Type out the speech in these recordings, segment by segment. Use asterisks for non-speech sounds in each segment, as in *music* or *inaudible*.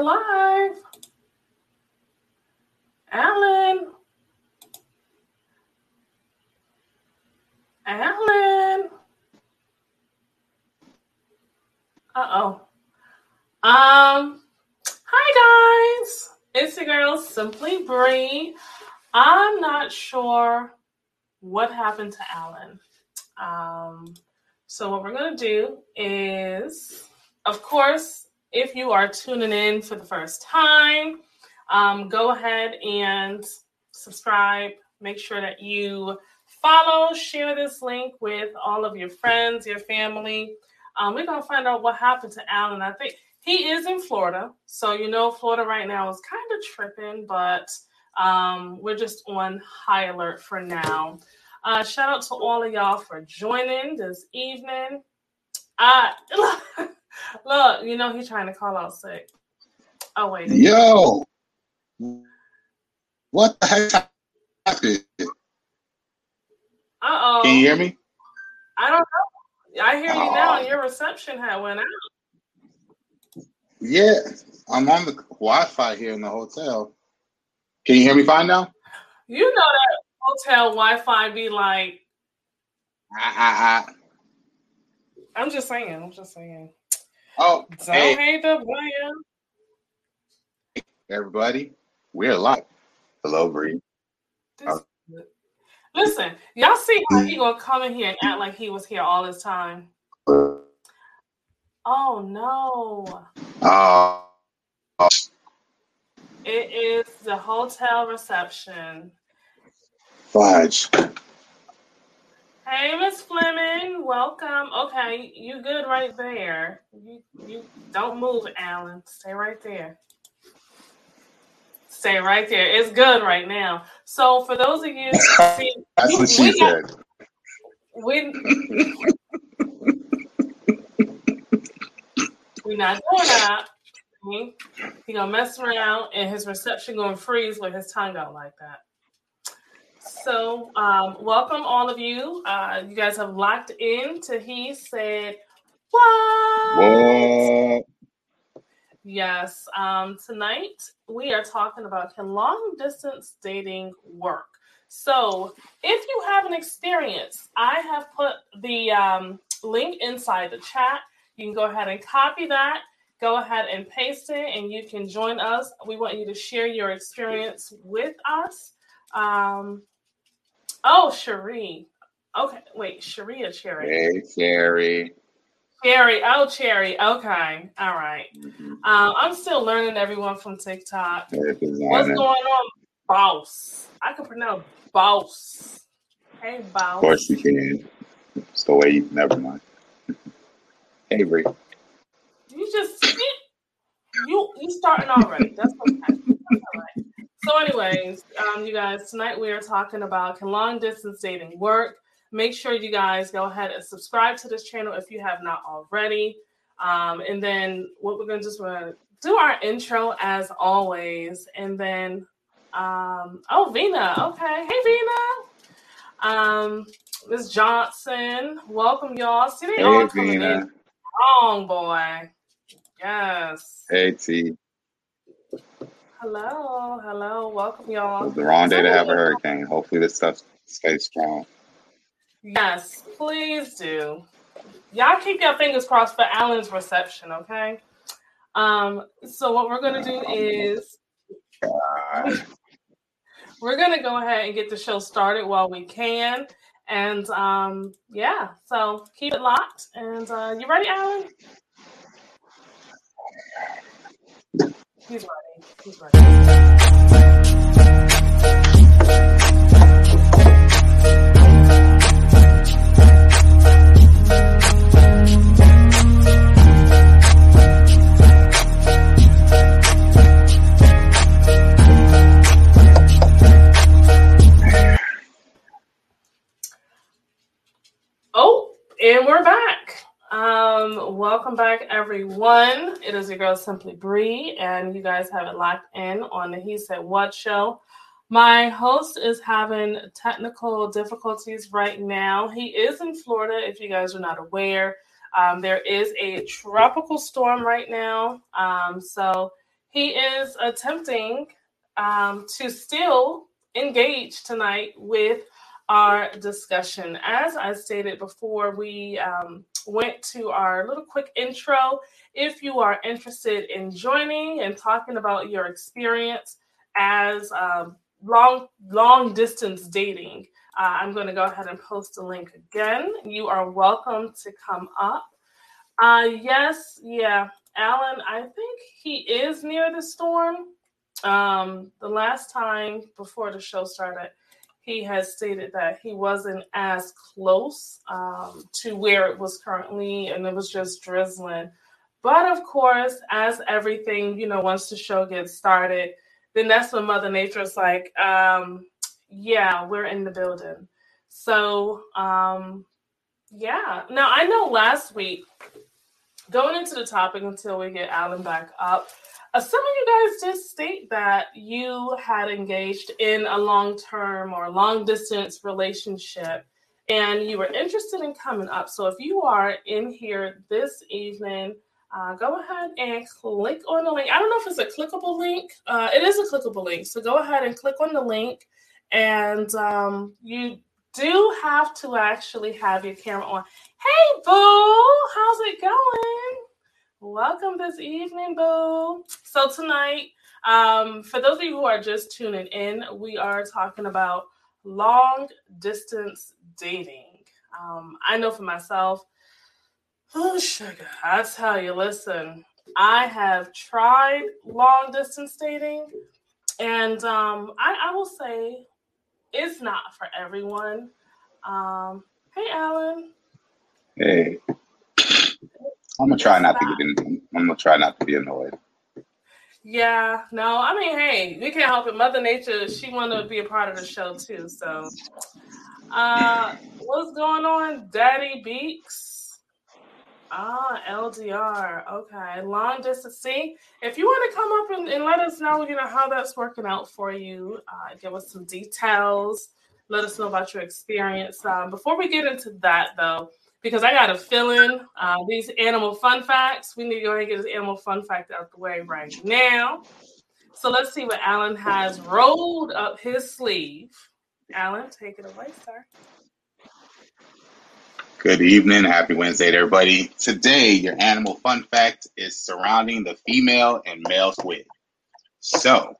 We're live. Alan. Alan. Uh-oh. Um, hi guys. It's the girl Simply Bree. I'm not sure what happened to Alan. Um, so what we're gonna do is, of course, if you are tuning in for the first time, um, go ahead and subscribe. Make sure that you follow, share this link with all of your friends, your family. Um, we're gonna find out what happened to Alan. I think he is in Florida, so you know Florida right now is kind of tripping, but um, we're just on high alert for now. Uh, shout out to all of y'all for joining this evening. Uh, *laughs* look, you know he's trying to call out sick. Oh wait. Yo, what the heck happened? Uh oh. Can you hear me? I don't know. I hear you now, and your reception had went out. Yeah, I'm on the Wi-Fi here in the hotel. Can you hear me fine now? You know that hotel Wi-Fi be like. Ah, ah, ah. I'm just saying. I'm just saying. Oh, Don't hey, hate the player. everybody, we're live. Hello, Bree. Listen, y'all see how he gonna come in here and act like he was here all this time? Oh no. Uh, It is the hotel reception. fudge. Hey, Miss Fleming, welcome. Okay, you good right there. You you don't move, Alan. Stay right there. Stay right there. It's good right now. So for those of you, *laughs* see, That's what she got- said. we we not doing that. He gonna mess around and his reception gonna freeze with his tongue out like that. So um, welcome all of you. Uh, you guys have locked in to he said what? What? Yes. Um, tonight we are talking about can long distance dating work? So if you have an experience, I have put the um, link inside the chat. You can go ahead and copy that. Go ahead and paste it, and you can join us. We want you to share your experience with us. Um, oh, Cherie. Okay, wait, Cherie or Cherry? Hey, Cherry. Cherry. Oh, Cherry. Okay. All right. Mhm. Um, I'm still learning everyone from TikTok. What's going on, boss? I can pronounce boss. Hey, boss. Of course you can. It's the way you, never mind. *laughs* Hey, Bree. You just you you starting already. That's okay. That's all right. So, anyways, um, you guys, tonight we are talking about can long distance dating work. Make sure you guys go ahead and subscribe to this channel if you have not already. Um, and then what we're gonna just wanna do our intro as always, and then um, oh Vina, okay, hey Vina, um, Miss Johnson, welcome y'all. See they Hey, all coming in Vina. strong, boy. Yes. Hey, T. Hello, hello, welcome y'all. was the wrong day to have a hurricane. Hopefully this stuff stays strong. Yes, please do. Y'all keep your fingers crossed for Alan's reception, okay? Um, so what we're gonna do is *laughs* we're gonna go ahead and get the show started while we can. And um, yeah, so keep it locked. And uh, you ready, Alan? He's ready. He's ready. Oh, and we're back. Um, welcome back, everyone. It is your girl Simply Bree, and you guys have it locked in on the He Said What show. My host is having technical difficulties right now. He is in Florida, if you guys are not aware. Um, there is a tropical storm right now, um, so he is attempting um, to still engage tonight with our discussion. As I stated before, we um, went to our little quick intro. If you are interested in joining and talking about your experience as um, long long distance dating, uh, I'm going to go ahead and post a link again. You are welcome to come up. Uh, yes, yeah, Alan. I think he is near the storm. Um, the last time before the show started, he has stated that he wasn't as close um, to where it was currently, and it was just drizzling. But of course, as everything, you know, once the show gets started, then that's when Mother Nature is like, um, yeah, we're in the building. So, um, yeah. Now, I know last week, going into the topic until we get Alan back up, uh, some of you guys did state that you had engaged in a long term or long distance relationship and you were interested in coming up. So if you are in here this evening, uh, go ahead and click on the link. I don't know if it's a clickable link. Uh, it is a clickable link. So go ahead and click on the link. And um, you do have to actually have your camera on. Hey, Boo, how's it going? Welcome this evening, Boo. So, tonight, um, for those of you who are just tuning in, we are talking about long distance dating. Um, I know for myself, oh, sugar, I tell you, listen, I have tried long distance dating, and um, I, I will say it's not for everyone. Um, hey, Alan. Hey. I'm gonna try not to get in. I'm gonna try not to be annoyed. Yeah, no, I mean, hey, we can't help it. Mother Nature, she wanted to be a part of the show too. So, uh, what's going on, Daddy Beaks? Ah, LDR. Okay, long distance. See, if you want to come up and, and, let us know, you know, how that's working out for you, uh, give us some details. Let us know about your experience. Um, before we get into that, though, because I got a feeling uh, these animal fun facts. We need to go ahead and get this animal fun fact out the way right now. So let's see what Alan has rolled up his sleeve. Alan, take it away, sir. Good evening. Happy Wednesday to everybody. Today, your animal fun fact is surrounding the female and male squid. So,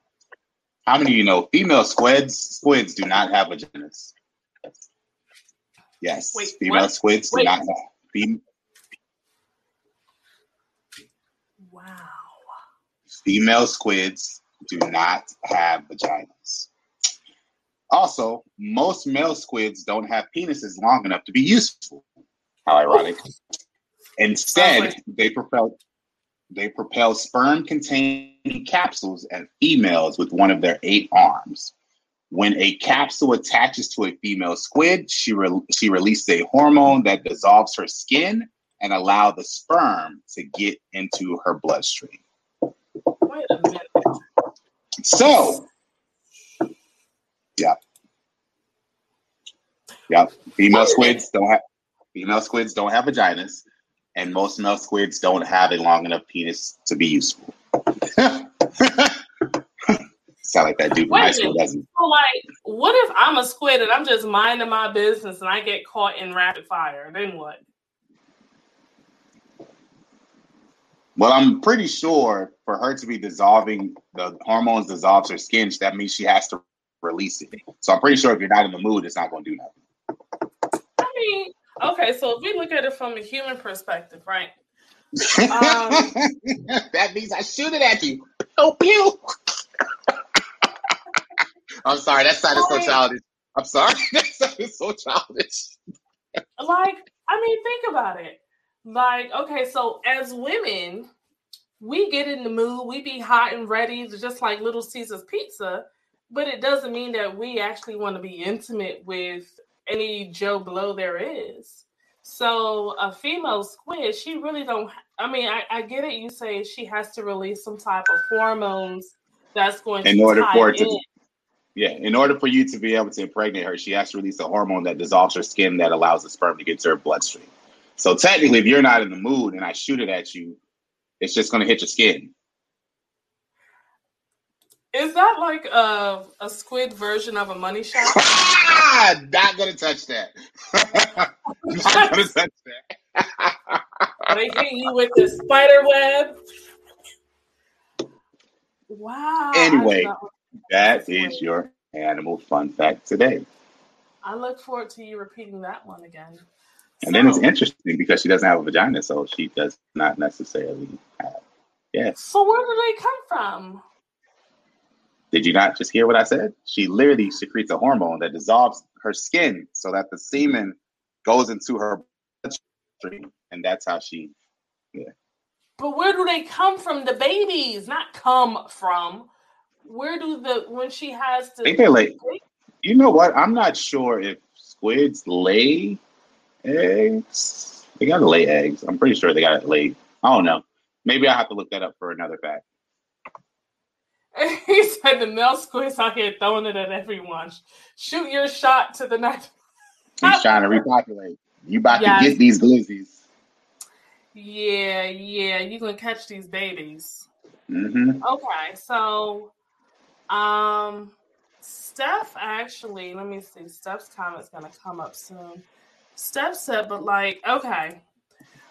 how many of you know female squids squids do not have vaginas? Yes. Wait, female what? squids do not have fem- Wow. Female squids do not have vaginas. Also, most male squids don't have penises long enough to be useful. How ironic. Instead, they propel they propel sperm containing capsules at females with one of their eight arms. When a capsule attaches to a female squid, she, re- she releases a hormone that dissolves her skin and allow the sperm to get into her bloodstream. Wait a minute. So, yeah, yep. Female squids don't have female squids don't have vaginas, and most male squids don't have a long enough penis to be useful. *laughs* sound like that dude from high school, doesn't So, like, what if I'm a squid and I'm just minding my business and I get caught in rapid fire? Then what? Well, I'm pretty sure for her to be dissolving the hormones dissolves her skin, that means she has to release it. So I'm pretty sure if you're not in the mood, it's not going to do nothing. I mean, okay, so if we look at it from a human perspective, right? *laughs* um, that means I shoot it at you. Pew pew. I'm sorry. That sounded so childish. I'm sorry. *laughs* that sounded so childish. like, I mean, think about it. Like, okay, so as women, we get in the mood, we be hot and ready, just like Little Caesar's Pizza, but it doesn't mean that we actually want to be intimate with any Joe Blow there is. So a female squid, she really don't. I mean, I, I get it. You say she has to release some type of hormones that's going in order for it to yeah, in order for you to be able to impregnate her, she has to release a hormone that dissolves her skin that allows the sperm to get to her bloodstream. So technically, if you're not in the mood and I shoot it at you, it's just going to hit your skin. Is that like a, a squid version of a money *laughs* shot? Ah, not gonna touch that. *laughs* Not gonna touch that. they hit you with the spider web. Wow. Anyway, that is your animal fun fact today. I look forward to you repeating that one again. And so, then it's interesting because she doesn't have a vagina, so she does not necessarily have. Yes. So where do they come from? Did you not just hear what I said? She literally secretes a hormone that dissolves her skin so that the semen goes into her bloodstream, and that's how she. Yeah. But where do they come from? The babies, not come from. Where do the when she has to? I think they lay. You know what? I'm not sure if squids lay eggs. They gotta lay eggs. I'm pretty sure they gotta lay. I don't know. Maybe I have to look that up for another fact. *laughs* he said the male squid's out here throwing it at everyone. Shoot your shot to the knife. He's trying to repopulate. You about yes. to get these glizzies. Yeah, yeah. You gonna catch these babies. Mm-hmm. Okay, so um Steph actually, let me see. Steph's comment's gonna come up soon. Steph said, but like, okay.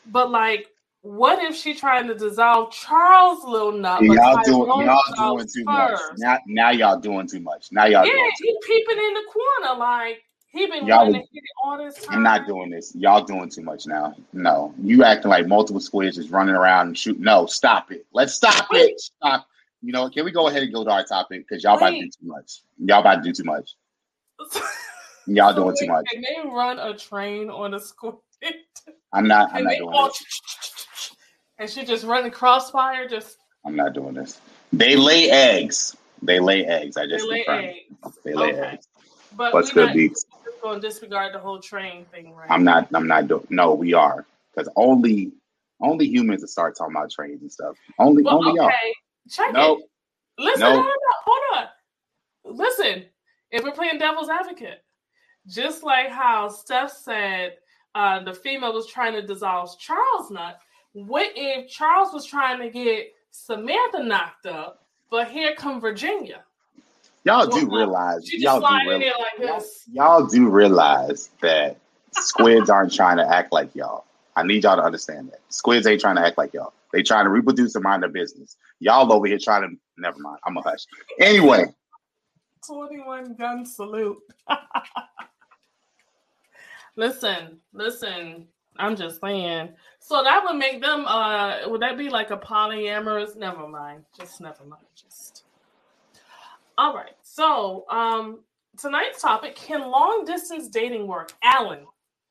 But like what if she trying to dissolve Charles' little nut? Y'all doing, y'all doing too much. Now, now y'all doing too much. Now y'all. Yeah, he peeping in the corner like he been y'all, wanting to hit it all this time. I'm not doing this. Y'all doing too much now. No, you acting like multiple squids is running around and shooting. No, stop it. Let's stop Wait. it. Stop. You know, can we go ahead and go to our topic because y'all Wait. about to do too much. Y'all about to do too much. *laughs* Y'all doing too much. Can they run a train on a squid? I'm not. I'm not doing this. *laughs* And she just run the crossfire. Just. I'm not doing this. They lay eggs. They lay eggs. I just they lay confirmed. eggs. They lay okay. eggs. But what's good beats? Going to disregard the whole train thing, right? I'm not. I'm not doing. No, we are because only only humans that start talking about trains and stuff. Only well, only okay. y'all. Check nope. it. Listen, nope. hold on. Listen, if we're playing devil's advocate, just like how Steph said uh, the female was trying to dissolve Charles' nut, what if Charles was trying to get Samantha knocked up, but here come Virginia? Y'all do well, realize y'all do, realize, like y'all do realize that squids aren't trying to act like y'all. I need y'all to understand that. Squids ain't trying to act like y'all. They trying to reproduce and mind their business. Y'all over here trying to never mind. I'm a hush. Anyway. 21 gun salute. *laughs* listen, listen. I'm just saying. So that would make them uh would that be like a polyamorous? Never mind. Just never mind. Just all right. So um tonight's topic, can long distance dating work? Alan.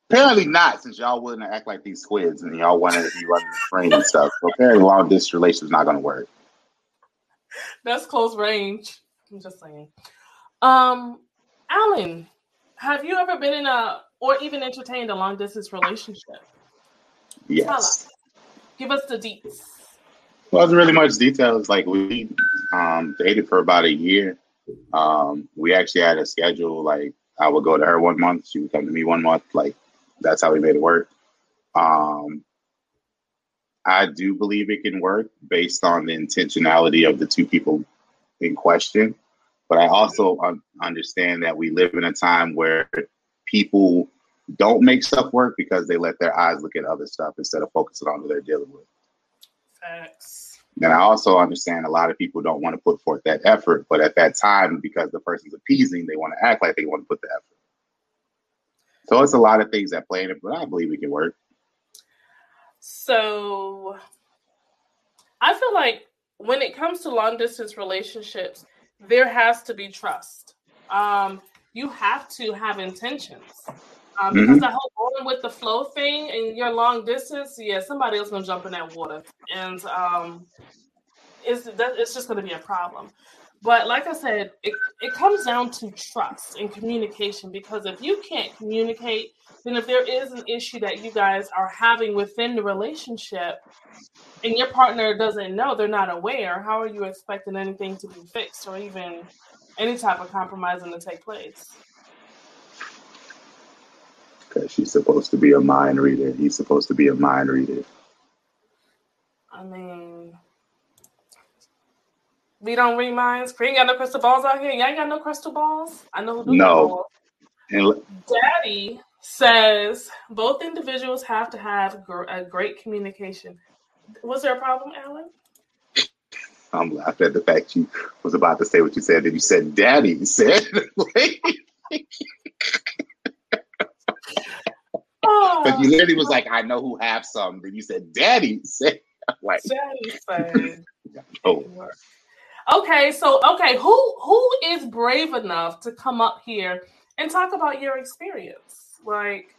Apparently not, since y'all wouldn't act like these squids and y'all wanted to be running the train and stuff. So apparently long distance relationship is not gonna work. That's close range. I'm just saying. Um, Alan, have you ever been in a or even entertained a long distance relationship? Yes. Give us the deets. Well, wasn't really much details. Like we um, dated for about a year. Um, we actually had a schedule. Like I would go to her one month, she would come to me one month. Like that's how we made it work. Um, I do believe it can work based on the intentionality of the two people in question. But I also un- understand that we live in a time where people don't make stuff work because they let their eyes look at other stuff instead of focusing on what they're dealing with. Facts. And I also understand a lot of people don't want to put forth that effort, but at that time, because the person's appeasing, they want to act like they want to put the effort. So it's a lot of things that play in it, but I believe it can work. So I feel like when it comes to long distance relationships, there has to be trust. Um, you have to have intentions. Um, because mm-hmm. the whole going with the flow thing and your long distance, yeah, somebody else gonna jump in that water, and um, it's that, it's just gonna be a problem. But like I said, it, it comes down to trust and communication because if you can't communicate, then if there is an issue that you guys are having within the relationship and your partner doesn't know, they're not aware, how are you expecting anything to be fixed or even any type of compromising to take place? Because she's supposed to be a mind reader. He's supposed to be a mind reader. I mean, We don't read minds. We ain't got no crystal balls out here. Y'all ain't got no crystal balls. I know who do No. And Daddy says both individuals have to have gr- a great communication. Was there a problem, Alan? I'm laughing at the fact you was about to say what you said. Then you said, "Daddy said." Oh, But you literally was like, "I know who have some." Then you said, "Daddy said." like, Daddy *laughs* said. oh, Okay, so okay, who who is brave enough to come up here and talk about your experience? Like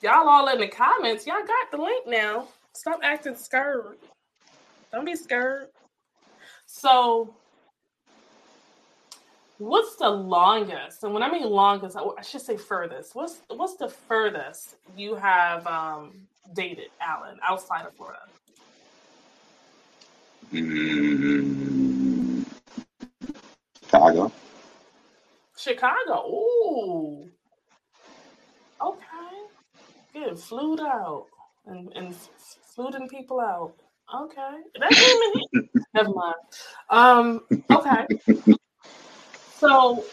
y'all all in the comments, y'all got the link now. Stop acting scared. Don't be scared. So what's the longest? And when I mean longest, I should say furthest. What's what's the furthest you have um dated, Alan, outside of Florida? mm, Chicago. Chicago. Ooh. Okay. Good. Flued out and and f- people out. Okay. That came in. *laughs* Never mind. Um. Okay. So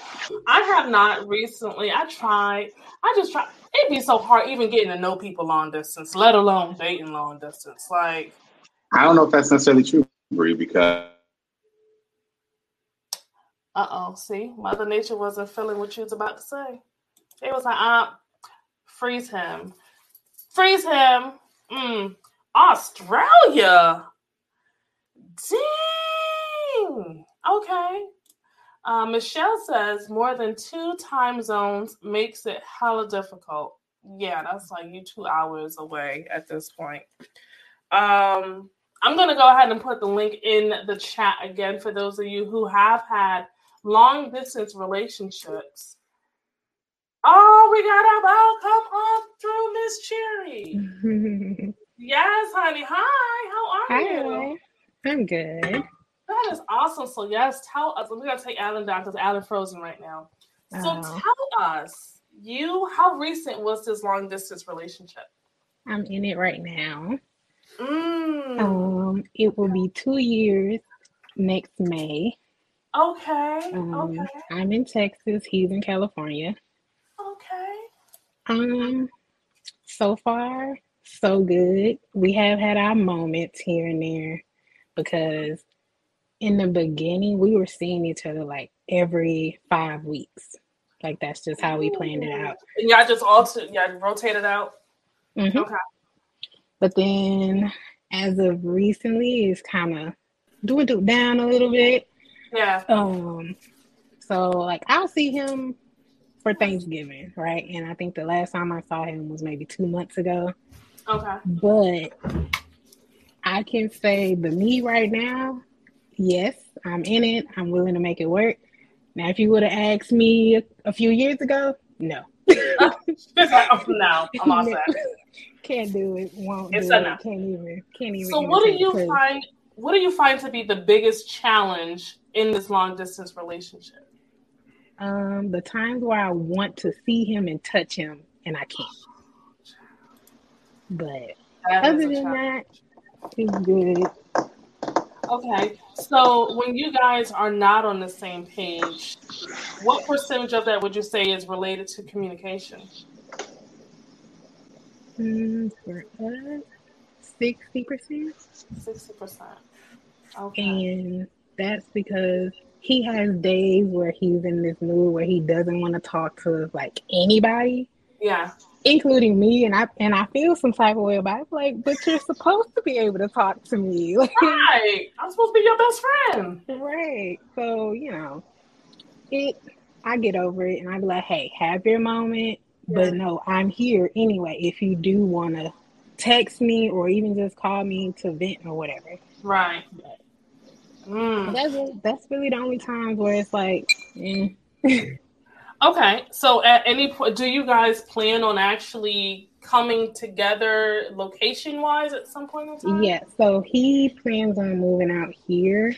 I have not recently. I tried. I just tried. It'd be so hard even getting to know people long distance, let alone dating long distance. Like, I don't know if that's necessarily true, Bree, because uh oh. See, Mother Nature wasn't feeling what you was about to say. It was like, uh, freeze him. Freeze him. Mm. Australia. Dang. Okay. Uh, Michelle says more than two time zones makes it hella difficult. Yeah, that's like you two hours away at this point. Um, I'm going to go ahead and put the link in the chat again for those of you who have had long distance relationships. Oh, we got our bell. Come on through, Miss Cherry. *laughs* Yes, honey. Hi. How are you? I'm good. That is awesome. So yes, tell us. We're gonna take Alan down because Alan frozen right now. So Oh. tell us, you how recent was this long distance relationship? I'm in it right now. Mm, Um, it will be two years next May. okay, Um, okay, I'm in Texas. He's in California. okay. Um, so far, so good. We have had our moments here and there because in the beginning we were seeing each other like every five weeks. Like that's just how we planned it out. And y'all just alter, y'all rotated out. Mhm. Okay. But then as of recently, it's kind of dwindled down a little bit. Yeah. Um, so like I'll see him for Thanksgiving, right? And I think the last time I saw him was maybe two months ago. Okay. But I can say the me right now, yes, I'm in it. I'm willing to make it work. Now, if you would have asked me a, a few years ago, no. Like, *laughs* oh, no, I'm all set. *laughs* Can't do it. Won't It's do a it. Can't even. Can't even. So what do you find? What do you find to be the biggest challenge in this long distance relationship? Um, the times where I want to see him and touch him and I can't. But That other than that, it's good. Okay, so when you guys are not on the same page, what percentage of that would you say is related to communication? Mm, for us, sixty percent, Sixty percent. Okay. and that's because he has days where he's in this mood where he doesn't want to talk to like anybody, Yeah. Including me, and I and I feel some type of way about it. Like, but you're supposed to be able to talk to me, *laughs* like, Right. I'm supposed to be your best friend. right? So you know, it. I get over it, and I be like, hey, have your moment. Yeah. But no, I'm here anyway. If you do want to text me or even just call me to vent or whatever. Right. But Mm. that's that's really the only times where it's like, eh. *laughs* Okay. So at any point, do you guys plan on actually coming together location wise at some point in time? yeah. So he plans on moving out here.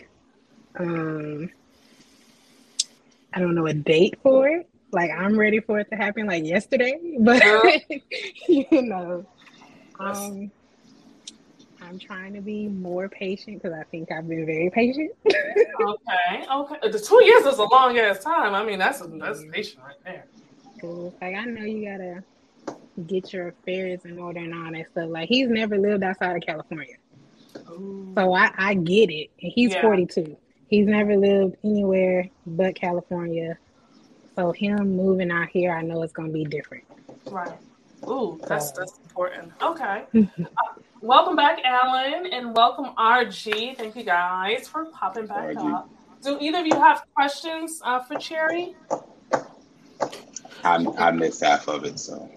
Um, I don't know a date for it. Like I'm ready for it to happen like yesterday, *laughs* but *laughs* you know, um, I'm trying to be more patient because I think I've been very patient. *laughs* okay, okay. The two years is a long ass time. I mean, that's a, that's patient right there. Cause like I know you gotta get your affairs in order and all that stuff. Like he's never lived outside of California, Ooh. so I I get it. And he's yeah. 42. He's never lived anywhere but California. So him moving out here, I know it's gonna be different. Right. Ooh, that's that's important. Okay. uh, *laughs* welcome back, Alan, and welcome RG. Thank you guys for popping back RG. up. Do either of you have questions uh, for Cherry? I I missed half of it, so.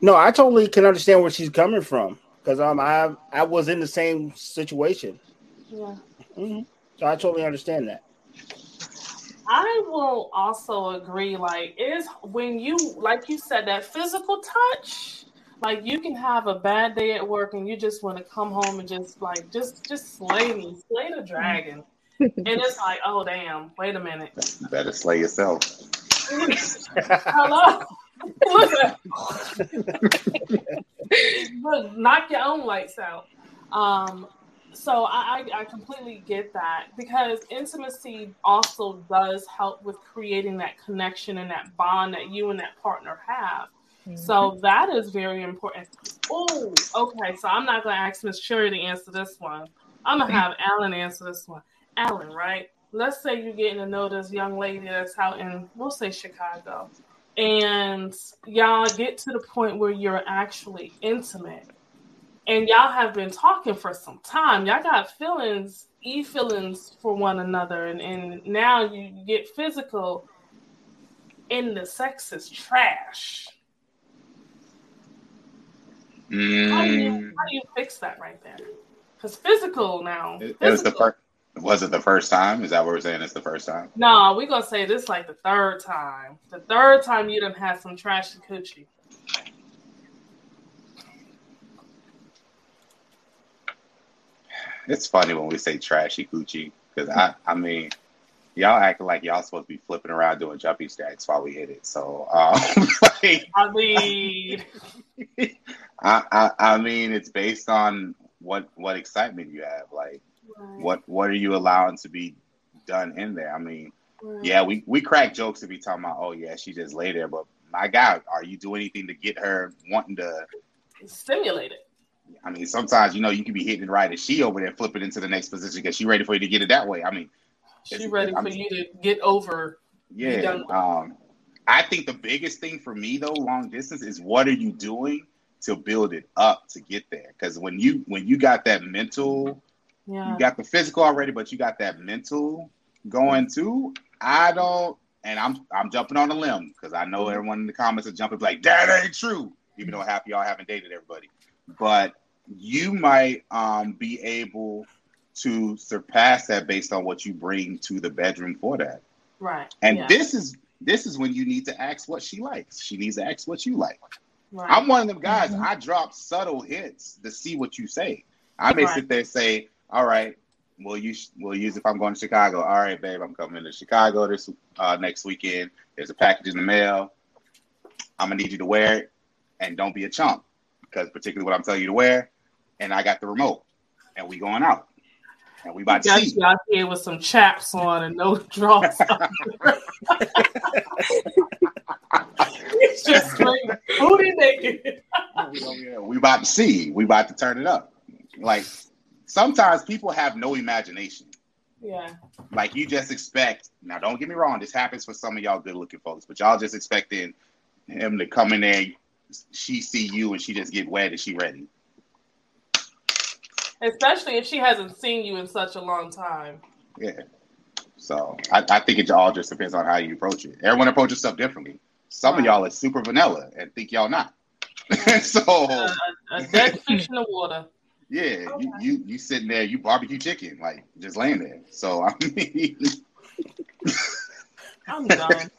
No, I totally can understand where she's coming from because um I I was in the same situation. Yeah. Mm-hmm. So I totally understand that. I will also agree. Like, is when you, like you said, that physical touch. Like, you can have a bad day at work, and you just want to come home and just like, just, just slay me, slay the dragon. *laughs* and it's like, oh damn, wait a minute. You better slay yourself. *laughs* Hello. *laughs* Look, knock your own lights out. Um, so I, I completely get that because intimacy also does help with creating that connection and that bond that you and that partner have. Mm-hmm. So that is very important. Oh, okay. So I'm not going to ask Miss Cherry to answer this one. I'm going to have Alan answer this one. Alan, right? Let's say you're getting to know this young lady that's out in, we'll say Chicago, and y'all get to the point where you're actually intimate and y'all have been talking for some time. Y'all got feelings, e feelings for one another, and, and now you get physical, and the sex is trash. Mm. How, do you, how do you fix that right there? Because physical now. It, physical. was the first. Was it the first time? Is that what we're saying? It's the first time? No, we're gonna say this like the third time. The third time you done had some trashy coochie. it's funny when we say trashy coochie because I, I mean, y'all acting like y'all supposed to be flipping around doing jumping jacks while we hit it. So, um, *laughs* like, I mean, *laughs* I, I, I mean, it's based on what what excitement you have. Like, right. what what are you allowing to be done in there? I mean, right. yeah, we we crack jokes if be talking about, oh yeah, she just lay there, but my God, are you doing anything to get her wanting to stimulate it? I mean, sometimes you know you can be hitting it right, and she over there flipping into the next position because she ready for you to get it that way. I mean, she ready for you to get over. Yeah. Um, I think the biggest thing for me though, long distance, is what are you doing to build it up to get there? Because when you when you got that mental, yeah. you got the physical already, but you got that mental going too. I don't, and I'm I'm jumping on a limb because I know everyone in the comments are jumping like that ain't true, even though half y'all haven't dated everybody but you might um, be able to surpass that based on what you bring to the bedroom for that. Right. And yeah. this is this is when you need to ask what she likes. She needs to ask what you like. Right. I'm one of them guys. Mm-hmm. I drop subtle hints to see what you say. I may right. sit there and say, "All right, we'll use we'll use if I'm going to Chicago. All right, babe, I'm coming to Chicago this uh, next weekend. There's a package in the mail. I'm gonna need you to wear it, and don't be a chump because particularly what I'm telling you to wear, and I got the remote, and we going out, and we about to see. You out here with some chaps on and no *laughs* drawers. *laughs* *laughs* He's just straight booty naked. we about to see. We about to turn it up. Like sometimes people have no imagination. Yeah. Like you just expect. Now, don't get me wrong. This happens for some of y'all good-looking folks, but y'all just expecting him to come in there she see you and she just get wet and she ready. Especially if she hasn't seen you in such a long time. Yeah. So I, I think it all just depends on how you approach it. Everyone approaches stuff differently. Some of y'all are super vanilla and think y'all not. *laughs* so uh, a, dead fish in the water. Yeah, okay. you, you you sitting there, you barbecue chicken, like just laying there. So I *laughs* mean, I'm done.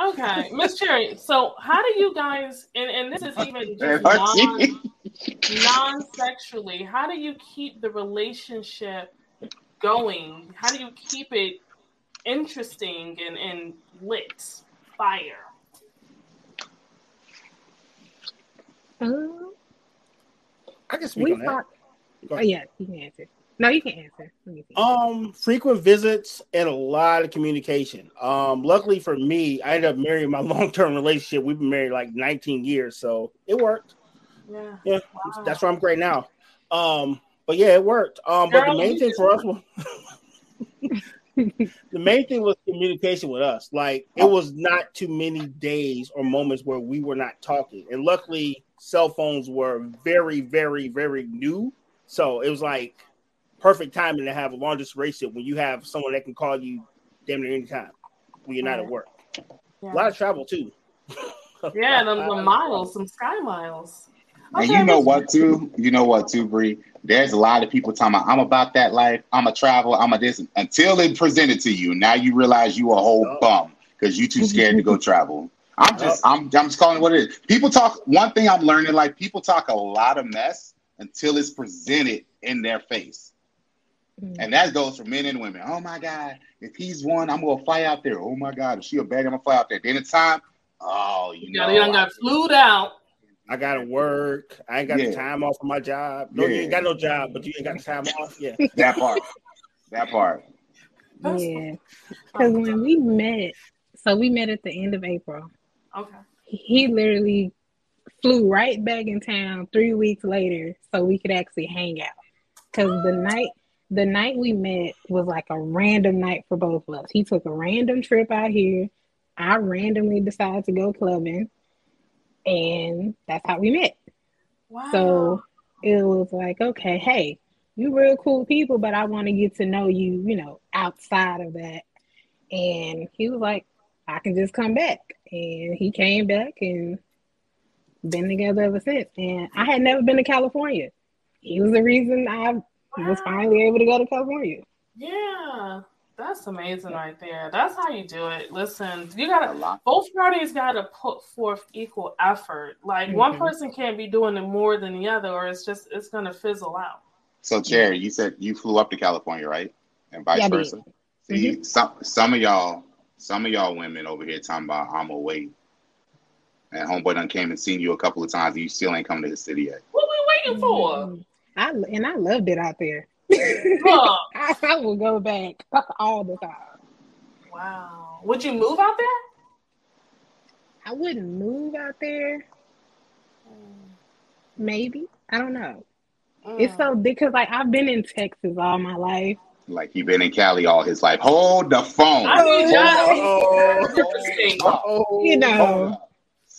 Okay, Miss Cherry. So, how do you guys, and, and this is even *laughs* just non, non-sexually, how do you keep the relationship going? How do you keep it interesting and, and lit fire? Um, I can speak on that. Oh yeah, you can answer. No, you can answer. Let me see. Um, frequent visits and a lot of communication. Um, luckily for me, I ended up marrying my *laughs* long term relationship. We've been married like 19 years, so it worked. Yeah. Yeah, Wow. that's why I'm great now. Um, but yeah, it worked. Um, but the main thing for us was *laughs* the main thing was communication with us. Like it was not too many days or moments where we were not talking. And luckily, cell phones were very, very, very new. So it was like perfect timing to have a long distance relationship when you have someone that can call you damn near anytime when you're not at work. Yeah. A lot of travel too. Yeah, them, the *laughs* miles, some sky miles. And you know what, too? You know what, too, Bree? There's a lot of people talking about, I'm about that life. I'm a travel. I'm a this. Until it presented to you. Now you realize you a whole Oh. bum because you too scared to go *laughs* travel. I'm just, I'm, I'm just calling it what it is. People talk, one thing I'm learning, like people talk a lot of mess until it's presented in their face. Mm. And that goes for men and women. Oh my God, if he's one, I'm gonna fly out there. Oh my God, if she a bad, I'm gonna fly out there. Then it's time. Oh, you You know, got, you got flued out. I gotta work. I ain't got Yeah. the time off of my job. No, you ain't got no job, but you ain't got the time off. Yeah. *laughs* that part. That part. Yeah, because when we met, so we met at the end of April. Okay. He literally flew right back in town three weeks later so we could actually hang out. Because the night the night we met was like a random night for both of us. He took a random trip out here. I randomly decided to go clubbing, and that's how we met. Wow. So it was like, okay, hey, you real cool people, but I want to get to know you, you know, outside of that. And he was like, I can just come back. And he came back and been together ever since. And I had never been to California. He was the reason I was finally able to go to California. Yeah, that's amazing right there. That's how you do it. Listen, you gotta both parties gotta put forth equal effort. Like one Mhm. person can't be doing it more than the other, or it's just it's gonna fizzle out. So, Cherry, you said you flew up to California, right? And vice Yeah, I did. versa. See, some some of y'all, some of y'all women over here talking about I'm gonna. And homeboy done came and seen you a couple of times, and you still ain't come to the city yet. What we waiting for? Mhm. I and I loved it out there. Look, I, *laughs* I will go back *laughs* all the time. wow. Would you move out there? I wouldn't move out there. Maybe I don't know. It's Mm. so because like I've been in Texas all my life. Like he been in Cali all his life. Hold the phone. I need y'all Oh. to interesting. You know. Hold up.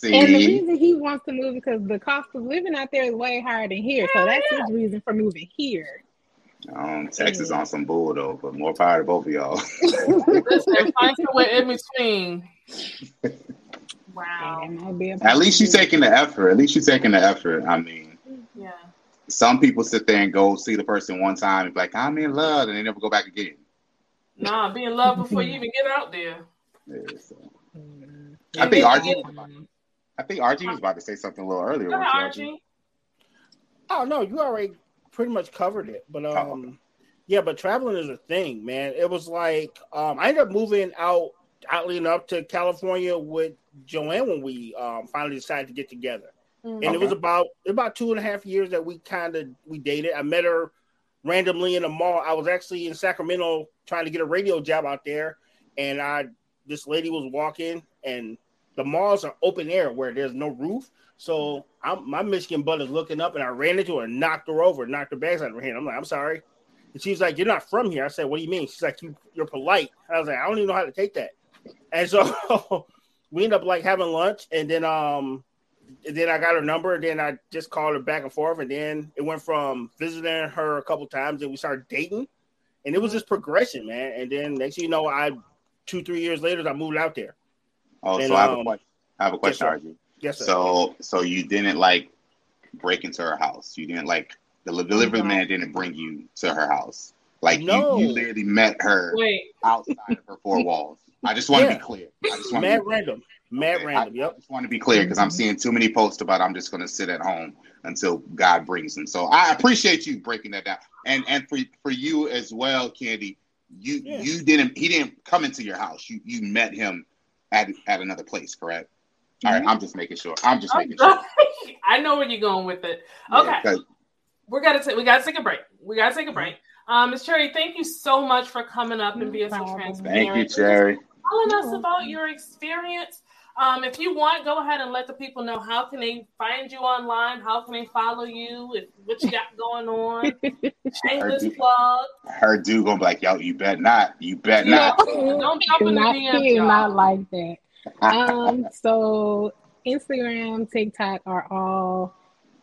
And the reason he wants to move because the cost of living out there is way higher than here. So that's his reason for moving here. Um, Texas on some bull though, but more power to both of y'all. Listen, *laughs* find your way in between. Wow. that might be a At least you possibility. taking the effort. At least you taking the effort. I mean, Yeah. some people sit there and go see the person one time and be like, I'm in love, and they never go back again. Nah, be in love before you even get out there. Yeah, so. Mm. I think Yeah. RG was about, I think RG was about to say something a little earlier. Go ahead, wasn't Archie. Oh no, you already pretty much covered it. But um, Oh, okay. yeah, but traveling is a thing, man. It was like um, I ended up moving out, oddly enough, to California with Joanne when we um finally decided to get together. Mm. And it was about about two and a half years that we kind of we dated. I met her randomly in a mall. I was actually in Sacramento trying to get a radio job out there, and I this lady was walking, and the malls are open air where there's no roof. So I'm, my Michigan butt is looking up, and I ran into her and knocked her over, knocked her bags out of her hand. I'm like, I'm sorry. And she's like, You're not from here. I said, What do you mean? She's like, you, You're polite. I was like, I don't even know how to take that. And so *laughs* we end up like having lunch, and then um, and then I got her number, and then I just called her back and forth, and then it went from visiting her a couple times, and we started dating, and it was just progression, man. And then next thing you know, I two three years later, I moved out there. Oh, And, so I have a um, question. I have a question, sir. RG. Yes, sir. So, so you didn't like break into her house. You didn't like the delivery No. man didn't bring you to her house. Like No. you, you literally met her Wait, outside of her four *laughs* walls. I just want to be clear. I just want to be random, mad Okay, random. I, Yep. I just want to be clear because I'm mm-hmm. seeing too many posts about I'm just going to sit at home until God brings them. So I appreciate you breaking that down, and and for for you as well, Candy. You Yeah. you didn't he didn't come into your house. You you met him at at another place, correct? All right, I'm just making sure. I'm just making sure. *laughs* I know where you're going with it. Yeah, we're gotta take we gotta take a break. We gotta take a break. Um, Miss Cherry, thank you so much for coming up and being so transparent. Thank you, Cherry. Telling us about your experience. Um, if you want, go ahead and let the people know how can they find you online, how can they follow you, if, what you got going on. *laughs* Shameless plug. Her dude gonna be like, yo, you bet not, you bet not. Don't jump in the not, DMs, y'all. not like that. Um, so Instagram, TikTok are all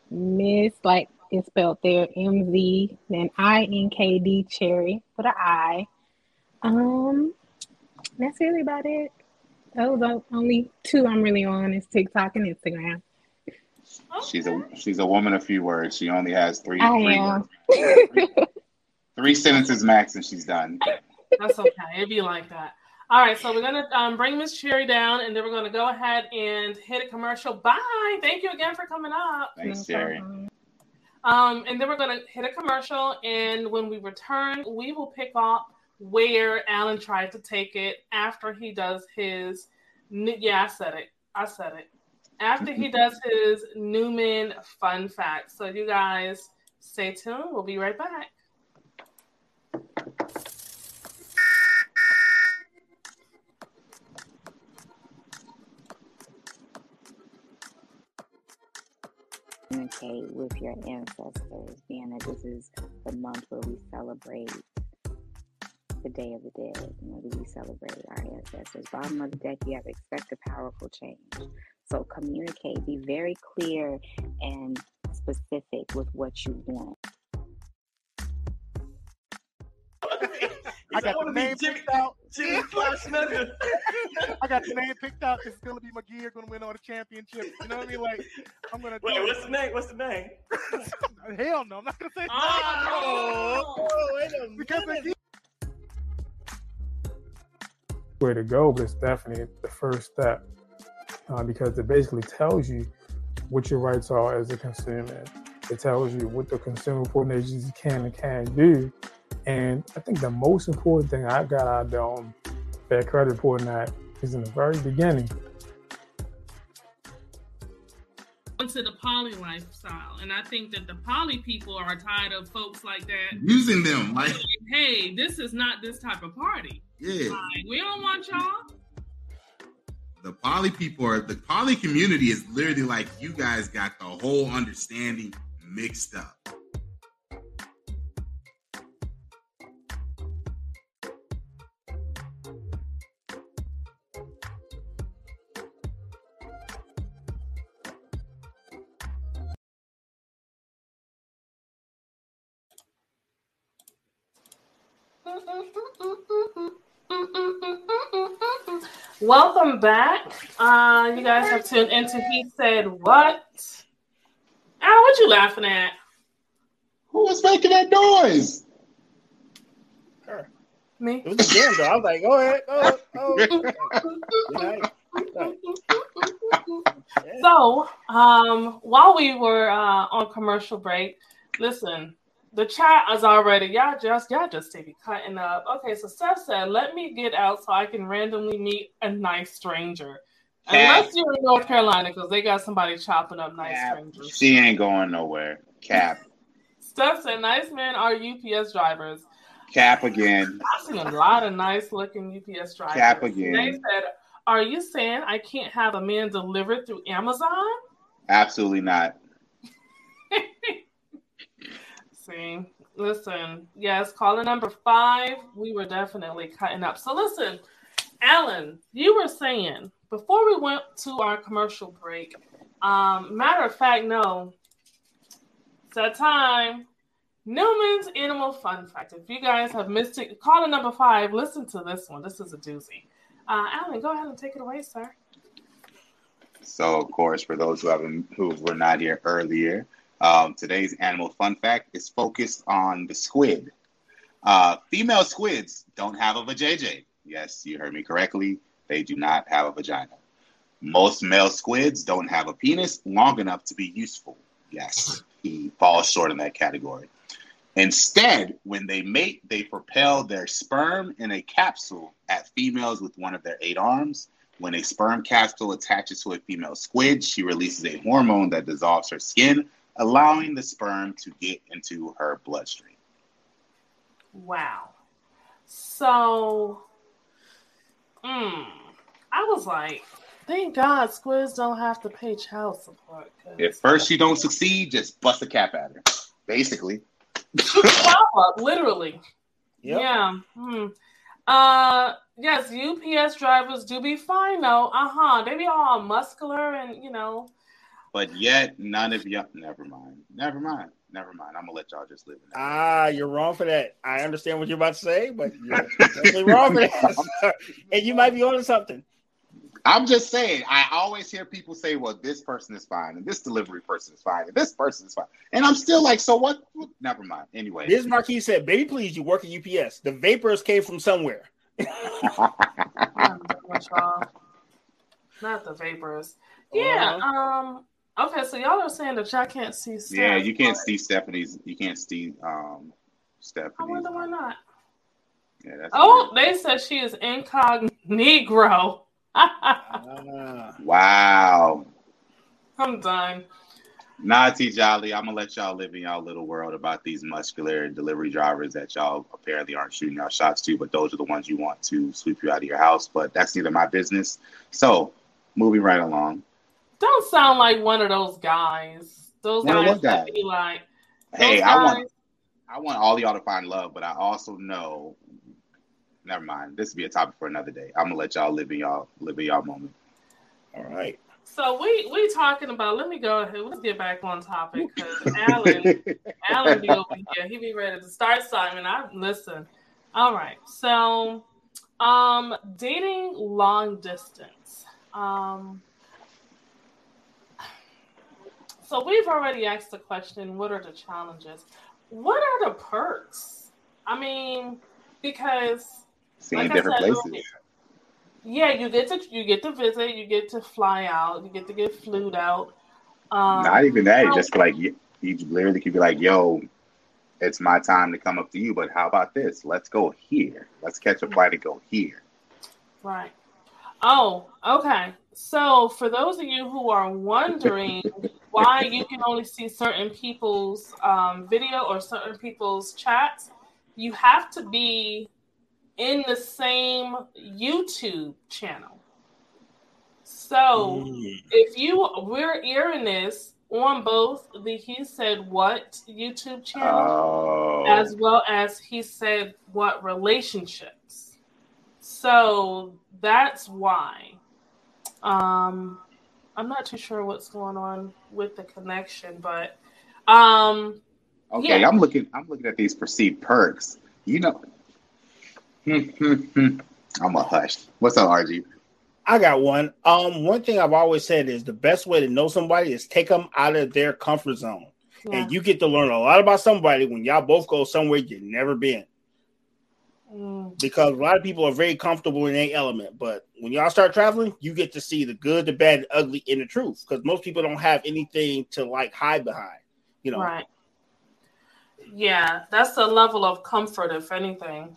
Miss like it's spelled there M Z then I N K D Cherry with an I. Um, that's really about it. Those are only two I'm really on is TikTok and Instagram. She's a she's a woman of few words. She only has three I three, am. *laughs* three sentences max, and she's done. That's okay. It'd be like that. All right, so we're gonna um, bring Miss Cherry down, and then we're gonna go ahead and hit a commercial. Bye. Thank you again for coming up. Thanks, Jerry. problem. Um, and then we're gonna hit a commercial, and when we return, we will pick up where Alan tried to take it after he does his. Yeah, I said it. I said it. After he does *laughs* his Newman fun fact. So you guys stay tuned. We'll be right back. Communicate with your ancestors, being that this is the month where we celebrate the Day of the Dead, you know, we celebrate our ancestors. Bottom of the deck, you have expect a powerful change. So communicate, be very clear and specific with what you want. *laughs* I got the name picked out. Jimmy Flash Nugget. I got the name picked out. It's gonna be McGee are gonna win all the championships. You know what I mean? Like I'm gonna. Wait, do what's the name? What's the name? *laughs* Hell no, I'm not gonna say. Oh, Oh, wait a *laughs* because minute. McGee way to go, but it's definitely the first step uh, because it basically tells you what your rights are as a consumer. It tells you what the consumer reporting agency can and can't do. And I think the most important thing I got out of the um, Fair Credit Reporting Act is in the very beginning. into the poly lifestyle. And I think that the poly people are tired of folks like that. using them like Hey, this is not this type of party. yeah Like, we don't want y'all. the poly people are the poly community is literally like you guys got the whole understanding mixed up Welcome back. Uh, you guys have tuned into He Said What? Al, what you laughing at? Who was making that noise? Me? It was a jam though. I was like, go ahead, go ahead. Oh. Nice. Nice. *laughs* Yeah. So, um, while we were uh, on commercial break, listen, the chat is already y'all just y'all just take it cutting up. Okay, so Steph said, "Let me get out so I can randomly meet a nice stranger." Unless you're in North Carolina, because they got somebody chopping up nice Cap. strangers. She ain't going nowhere. Cap. *laughs* Steph said, "Nice men are UPS drivers." Cap again. I've seen a lot of nice looking UPS drivers. Cap again. They said, "Are you saying I can't have a man delivered through Amazon?" Absolutely not. *laughs* Listen, yes, caller number five, we were definitely cutting up. So listen, Alan, you were saying before we went to our commercial break. Um, matter of fact, no, it's that time. Newman's Animal Fun Fact. If you guys have missed it, caller number five, listen to this one. This is a doozy. Uh, Alan, go ahead and take it away, sir. So, of course, for those who haven't who were not here earlier, um, today's animal fun fact is focused on the squid. Uh, female squids don't have a vajayjay. Yes, you heard me correctly. They do not have a vagina. Most male squids don't have a penis long enough to be useful. Yes, he falls short in that category. Instead, when they mate, they propel their sperm in a capsule at females with one of their eight arms. When a sperm capsule attaches to a female squid, she releases a hormone that dissolves her skin, allowing the sperm to get into her bloodstream. Wow. So, mm, I was like, thank God squids don't have to pay child support. If first you don't succeed, just bust a cap at her. Basically. *laughs* Wow, literally. Yep. Yeah. Hmm. Uh, yes, UPS drivers do be fine though. Uh huh. They be all muscular and you know. But yet none of y'all never mind. Never mind. Never mind. I'm gonna let y'all just live in that. Ah, you're wrong for that. I understand what you're about to say, but you're *laughs* wrong for that. *laughs* and you might be onto something. I'm just saying, I always hear people say, well, this person is fine, and this delivery person is fine, and this person is fine. And I'm still like, so what? Never mind. Anyway. This Marquis said, "Baby, please, you work at UPS. The vapors came from somewhere." *laughs* Not the vapors. Yeah. Um. Okay, so y'all are saying that y'all can't see. Steph, yeah, you can't but see Stephanie's. You can't see um Stephanie. I wonder why not. Yeah, that's Oh, they said she is incognito. Ah. wow. I'm done. Nah, T Jolly, I'm gonna let y'all live in y'all little world about these muscular delivery drivers that y'all apparently aren't shooting y'all shots to, but those are the ones you want to sweep you out of your house. But that's neither my business. So, moving right along. Don't sound like one of those guys. Those One guys what that guys? be like. Hey, those I want I want all y'all to find love, but I also know. Never mind. This will be a topic for another day. I'm gonna let y'all live in y'all live in y'all moment. All right. So we we talking about. Let me go ahead. Let's get back on topic because *laughs* Alan, *laughs* Alan be over here. He be ready to start Simon. I listen. All right. So, um, dating long distance. Um, so we've already asked the question: What are the challenges? What are the perks? I mean, because Seeing Like different said places. yeah, you get to you get to visit, you get to fly out, you get to get flued out. Um, Not even that. Just like you, you literally could be like, "Yo, it's my time to come up to you." But how about this? Let's go here. Let's catch a flight and go here. Right. Oh, okay. So, for those of you who are wondering *laughs* why you can only see certain people's um, video or certain people's chats, you have to be in the same YouTube channel. So, if you we're airing this on both the He Said What YouTube channel Oh, as well as He Said What relationships. So that's why. Um, I'm not too sure what's going on with the connection, but um, okay. yeah. I'm looking. I'm looking at these perceived perks. You know. *laughs* I'm a hush. What's up, RG? I got one. Um, one thing I've always said is the best way to know somebody is take them out of their comfort zone, yeah. and you get to learn a lot about somebody when y'all both go somewhere you've never been. Mm, Because a lot of people are very comfortable in their element, but when y'all start traveling, you get to see the good, the bad, the ugly, and the truth. Because most people don't have anything to like hide behind. You know, Right. Yeah, that's the level of comfort, if anything.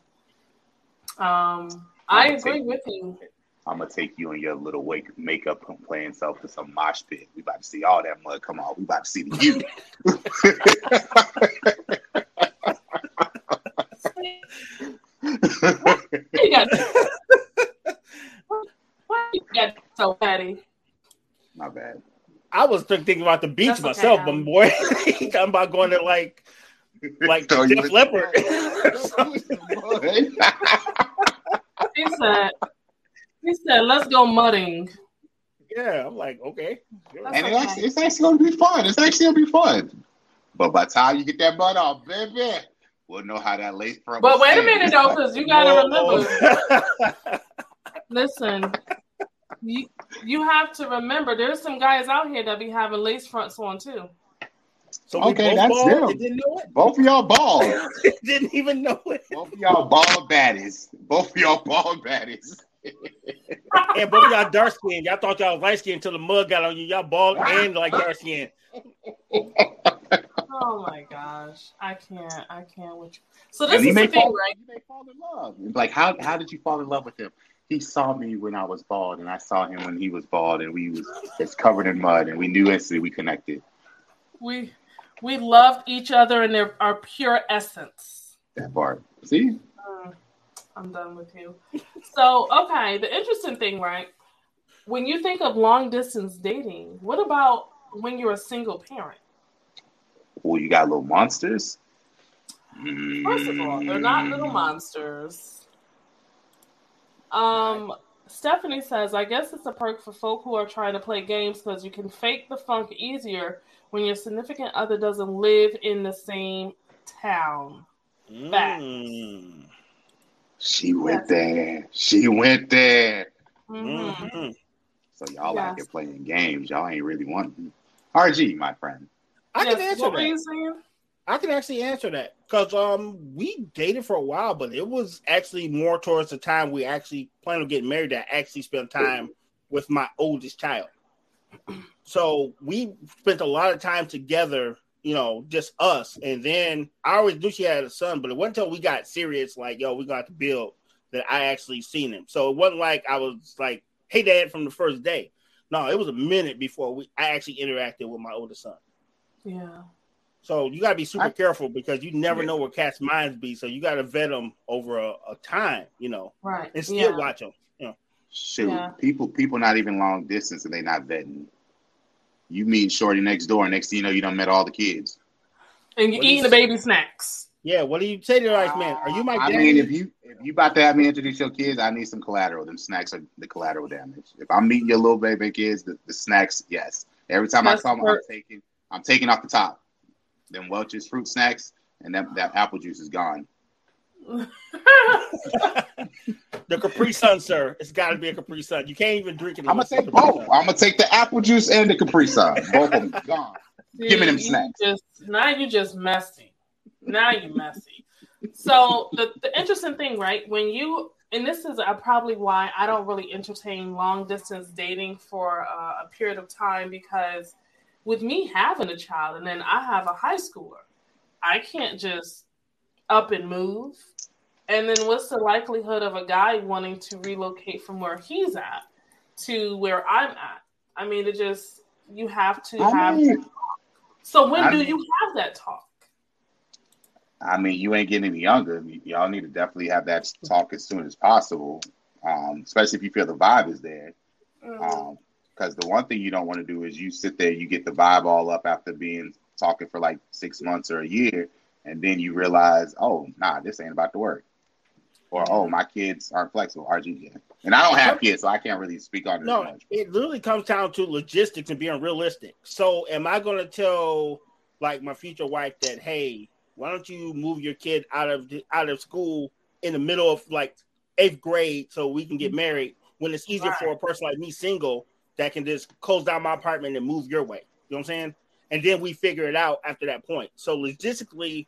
Um, I agree take- with you. I'm gonna take you and your little wake makeup and playing self to some mosh pit. We about to see all that mud come off. We about to see the you. *laughs* *laughs* You got, why you got so petty? My bad. I was thinking about the beach That's myself, Alan. but boy, *laughs* he talking about going to like *laughs* like Throw you Def in- Leppard. *laughs* He said, he said, let's go mudding. yeah, I'm like, okay. sure. That's and it okay. actually, it's actually gonna be fun. It's actually gonna be fun. But by the time you get that mud off, baby, we'll know how that lace front. But wait a minute though, because you gotta remember. *laughs* Listen, you you have to remember. There's some guys out here that be having lace fronts on too. so Okay, that's bald them. didn't know it. Both of y'all bald. *laughs* didn't even know it. Both of y'all bald baddies. Both of y'all bald baddies. *laughs* And both of y'all dark skin. Y'all thought y'all was light skin until the mud got on you. Y'all bald and like dark skin. Gosh, I can't, I can't with you. So And this he is may the thing, fall, right? he may fall in love. Like how how did you fall in love with him? He saw me when I was bald, and I saw him when he was bald, and we was it's covered in mud, and we knew instantly we connected. We We loved each other in their our pure essence. That part. See? Mm, I'm done with you. So, okay, the interesting thing, right? When you think of long distance dating, what about when you're a single parent? Well, you got little monsters. First of all, they're not little Mm. monsters. Um, Stephanie says, I guess it's a perk for folk who are trying to play games because you can fake the funk easier when your significant other doesn't live in the same town. Facts. Mm. She went there. She went there. Mhm. Mhm. So y'all out Yes. here playing games. Y'all ain't really wanting. RG, my friend. I can answer that. I can actually answer that because um we dated for a while, but it was actually more towards the time we actually planned on getting married that I actually spent time with my oldest child. *clears throat* So we spent a lot of time together, you know, just us. And then I always knew she had a son, but it wasn't until we got serious, like, yo, we got to build that I actually seen him. So it wasn't like I was like, hey dad from the first day. No, it was a minute before we I actually interacted with my oldest son. Yeah. So you gotta be super I- careful because you never Yeah. know where cats' minds be. So you gotta vet them over a, a time, you know, Right. and still yeah. watch them. You know, Shoot, Yeah. people people not even long distance and they not vetting. You meet Shorty next door, next thing you know, you don't met all the kids. And you're What you eating the baby snacks. yeah. What do you say to the right man? Are you my I daddy? mean, if you if you about to have me introduce your kids, I need some collateral. Them snacks are the collateral damage. If I'm meeting your little baby kids, the, the snacks, yes. Every time That's I come, I'm per- taking I'm taking off the top. Them Welch's fruit snacks and that that apple juice is gone. *laughs* the Capri Sun, sir. It's got to be a Capri Sun. You can't even drink it. I'm gonna take both. Sun. I'm gonna take the apple juice and the Capri Sun. *laughs* Both of them gone. Give me them you snacks. Just now you're just messy. Now you're messy. So the, the interesting thing, right? When you and this is uh, probably why I don't really entertain long distance dating for uh, a period of time because with me having a child and then I have a high schooler, I can't just up and move. And then what's the likelihood of a guy wanting to relocate from where he's at to where I'm at? I mean, it just you have to I have mean, so when I do mean- you have that talk? I mean, you ain't getting any younger. Y'all need to definitely have that talk as soon as possible, um, especially if you feel the vibe is there. Mm, Because the one thing you don't want to do is you sit there, you get the vibe all up after being talking for like six months or a year, and then you realize, oh, nah, this ain't about to work. Or, oh, my kids aren't flexible. RG, yeah. And I don't have kids, so I can't really speak on it No, much. it literally comes down to logistics and being realistic. So, am I going to tell like my future wife that, hey, why don't you move your kid out of the, out of school in the middle of like eighth grade so we can get married? When it's easier for a person like me, single, that can just close down my apartment and move your way. You know what I'm saying? And then we figure it out after that point. So logistically,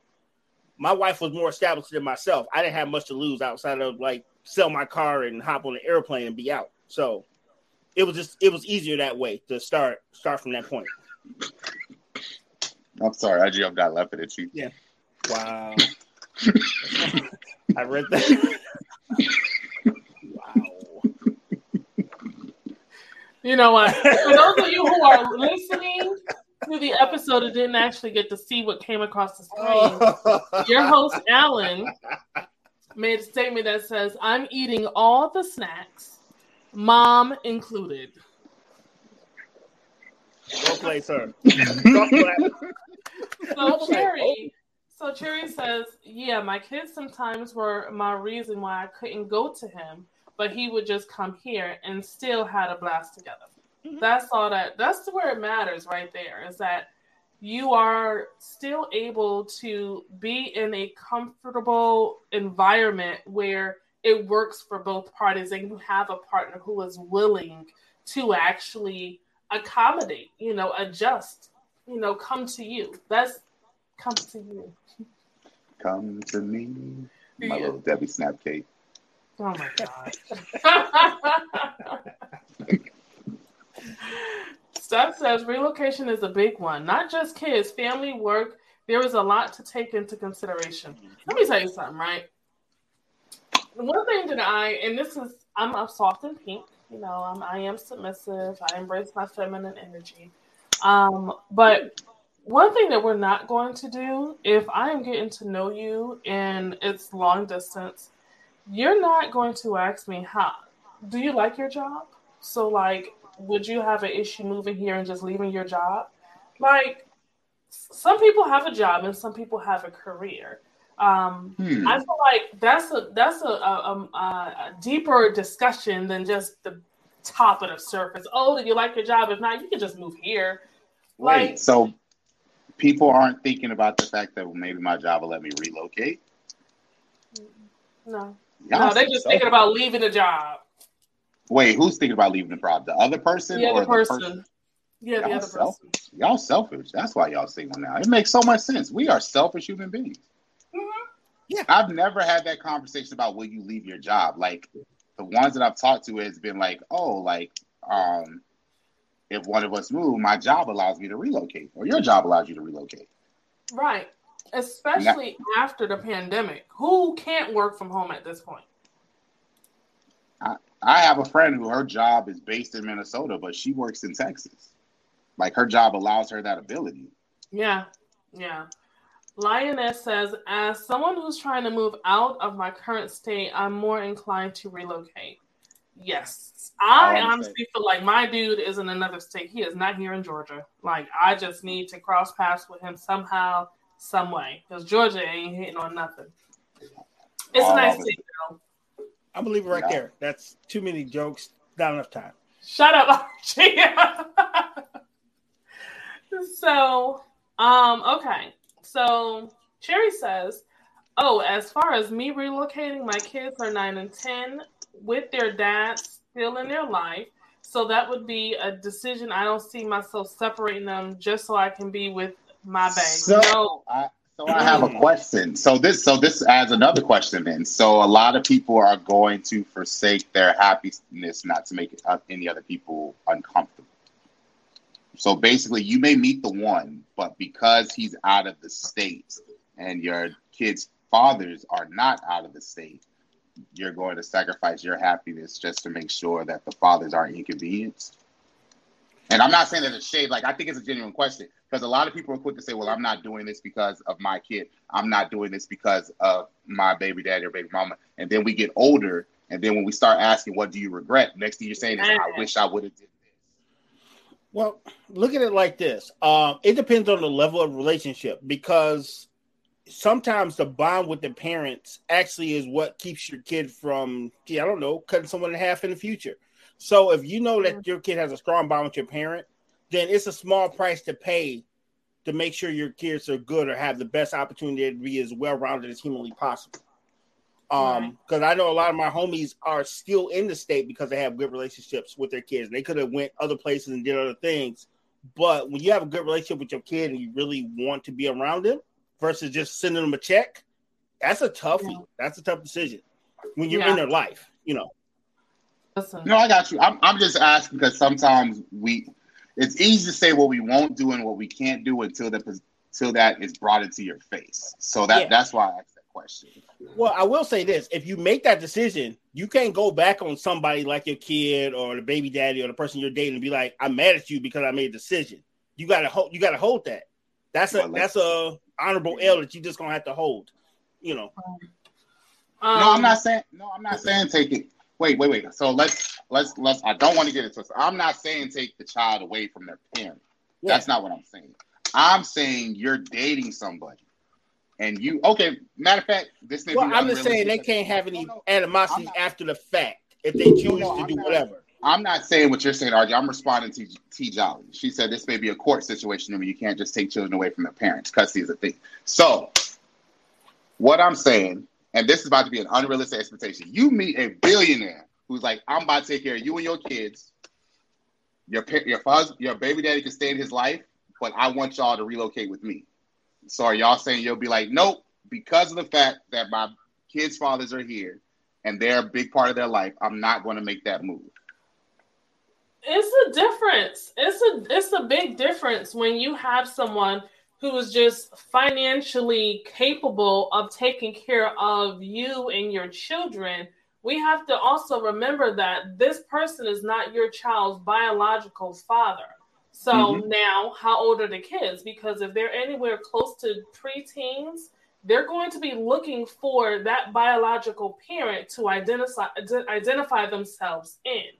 my wife was more established than myself. I didn't have much to lose outside of like sell my car and hop on an airplane and be out. So it was just it was easier that way to start start from that point. I'm sorry, RG, I've got laughing at you. Yeah. Wow. *laughs* I read that. *laughs* You know what? For those of you who are listening to the episode and didn't actually get to see what came across the screen, *laughs* your host Alan made a statement that says, "I'm eating all the snacks, mom included." Well played, sir. *laughs* Golf clap. So Okay. Cherry, so Cherry says, "Yeah, my kids sometimes were my reason why I couldn't go to him, but he would just come here and still had a blast together." Mhm. That's all that. That's where it matters, right there. Is that you are still able to be in a comfortable environment where it works for both parties, and you have a partner who is willing to actually accommodate, you know, adjust, you know, come to you. That's come to you. Come to me, my Yeah. little Debbie Snack Cake. Oh my god. Steph says relocation is a big one. Not just kids, family, work. There is a lot to take into consideration. Let me tell you something, right? One thing that I, and this is, I'm a soft and pink. You know, I'm, I am submissive. I embrace my feminine energy. Um, but one thing that we're not going to do if I am getting to know you and it's long distance, you're not going to ask me how do you like your job? So like would you have an issue moving here and just leaving your job? Like some people have a job and some people have a career. Um, Hmm. I feel like that's a that's a, a, a, a deeper discussion than just the top of the surface. Oh, do you like your job? If not, you can just move here. Wait, Like, so people aren't thinking about the fact that maybe my job will let me relocate? no, Y'all no, they're so just thinking about leaving the job. Wait, who's thinking about leaving the job? The other person The or other the person. person? Yeah, the Y'all other selfish. person. Y'all selfish. That's why y'all single now. It makes so much sense. We are selfish human beings. Mhm. Yeah. I've never had that conversation about will you leave your job. Like the ones that I've talked to has been like, oh, like um, if one of us move, my job allows me to relocate, or your job allows you to relocate. Right. Especially after the pandemic. Who can't work from home at this point? I have a friend who her job is based in Minnesota, but she works in Texas. Like her job allows her that ability. Yeah, yeah. Lioness says, as someone who's trying to move out of my current state, I'm more inclined to relocate. Yes. I I honestly feel like my dude is in another state. He is not here in Georgia. Like, I just need to cross paths with him somehow, some way. Because Georgia ain't hitting on nothing. It's a nice of it. state, though. I'm gonna leave it right Yeah. there. That's too many jokes. Not enough time. Shut up, *laughs* Archie. *laughs* so, um, okay. So Cherry says, Oh, as far as me relocating, my kids are nine and ten with their dads still in their life. So that would be a decision. I don't see myself separating them just so I can be with my baby. So, no. I, so I have a question. So this, so this adds another question. Then, so a lot of people are going to forsake their happiness not to make uh, any other people uncomfortable. So basically, you may meet the one, but because he's out of the state and your kids' fathers are not out of the state, you're going to sacrifice your happiness just to make sure that the fathers aren't inconvenienced. And I'm not saying that it's shade. Like I think it's a genuine question because a lot of people are quick to say, "Well, I'm not doing this because of my kid. I'm not doing this because of my baby daddy or baby mama." And then we get older, and then when we start asking, "What do you regret?" Next thing you're saying is, "I wish I would have did this." Well, look at it like this. Um, it depends on the level of relationship because sometimes the bond with the parents actually is what keeps your kid from, yeah, I don't know, cutting someone in half in the future. So if you know that your kid has a strong bond with your parent, then it's a small price to pay to make sure your kids are good or have the best opportunity to be as well rounded as humanly possible. Um, because I know a lot of my homies are still in the state because they have good relationships with their kids. They could have went other places and did other things, but when you have a good relationship with your kid and you really want to be around them versus just sending them a check, that's a toughie. Yeah. That's a tough decision when you're Yeah. in their life. You know, Listen. No, I got you. I'm, I'm just asking because sometimes we, it's easy to say what we won't do and what we can't do until the until that is brought into your face. So that Yeah. that's why I asked that question. Well, I will say this: if you make that decision, you can't go back on somebody like your kid or the baby daddy or the person you're dating and be like, "I'm mad at you because I made a decision." You gotta hold. You gotta hold that. That's a Well, that's a honorable L that you just gonna have to hold. You know. Um, no, I'm not saying. No, I'm not saying take it. Wait, wait, wait. So let's let's let's. I don't want to get into this. I'm not saying take the child away from their parent. That's not what I'm saying. I'm saying you're dating somebody, and you okay. Matter of fact, this Well, I'm just saying they can't have any No, no, animosity not- after the fact if they choose No, to I'm do not. whatever. I'm not saying what you're saying, RJ. I'm responding to T Jolly. She said this may be a court situation where you can't just take children away from their parents. Custody is a thing. So, what I'm saying, and this is about to be an unrealistic expectation. You meet a billionaire who's like, I'm about to take care of you and your kids. Your your father, your baby daddy can stay in his life, but I want y'all to relocate with me. So are y'all saying you'll be like, nope, because of the fact that my kids' fathers are here and they're a big part of their life, I'm not going to make that move. it's a difference. It's a it's a big difference when you have someone who is just financially capable of taking care of you and your children. We have to also remember that this person is not your child's biological father. So Mhm. now, how old are the kids? Because if they're anywhere close to preteens, they're going to be looking for that biological parent to identify identify themselves in.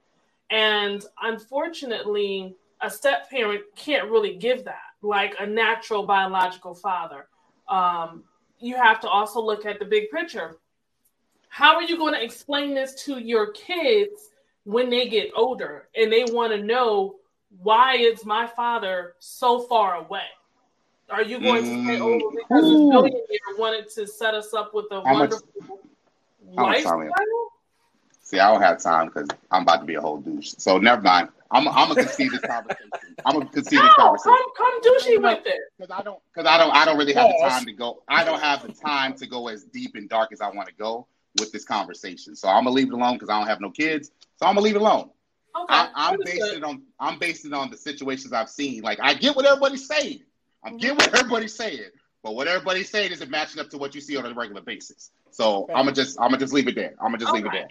And unfortunately, a step parent can't really give that, like a natural biological father. Um, you have to also look at the big picture. How are you going to explain this to your kids when they get older and they want to know why is my father so far away? Are you going to say, Mm, oh, because this billionaire wanted to set us up with a How wonderful much lifestyle? See, I don't have time because I'm about to be a whole douche. So never mind. I'm I'm gonna concede this *laughs* conversation. I'm gonna concede this No, conversation come, come douchey with it. because I don't because I don't I don't really have the time to go. I don't have the time to go as deep and dark as I want to go with this conversation. So I'm gonna leave it alone because I don't have no kids. So I'm gonna leave it alone. Okay, I, I'm understood. basing it on I'm basing on the situations I've seen. Like I get what everybody's saying. I get what mm-hmm. everybody's saying, but what everybody's saying isn't matching up to what you see on a regular basis. So I'm gonna just I'm gonna just leave it there. I'm gonna just leave it there.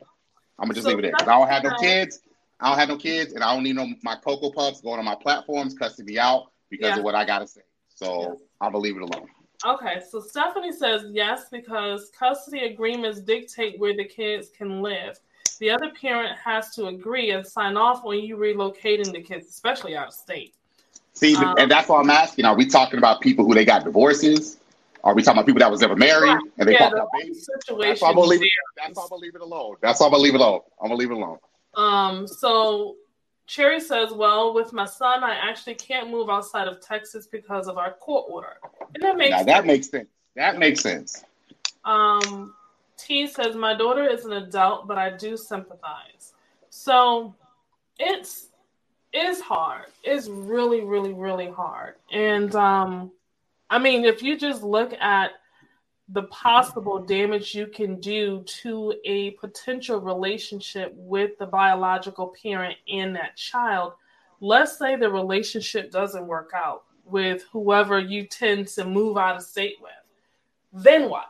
I'm gonna just So leave it there I don't have no kids. I don't have no kids, and I don't need no my cocoa puffs going on my platforms cussing me out because Yeah. of what I gotta say. So Yes. I'm gonna leave it alone. Okay, so Stephanie says yes because custody agreements dictate where the kids can live. The other parent has to agree and sign off when you relocating the kids, especially out of state. See, Um, and that's why I'm asking: Are we talking about people who they got divorces? Are we talking about people that was never married Right. and they Yeah, popped the out babies? situation That's why I'm gonna leave it. That's why I'm gonna leave it alone. That's why I'm gonna leave it alone. I'm gonna leave it alone. Um, so Cherry says, Well, with my son, I actually can't move outside of Texas because of our court order. And that makes Now sense. that makes sense. That makes sense. Um, T says, My daughter is an adult, but I do sympathize. So it's it's hard. It's really, really, really hard. And um, I mean, if you just look at the possible damage you can do to a potential relationship with the biological parent and that child, let's say the relationship doesn't work out with whoever you tend to move out of state with, then what?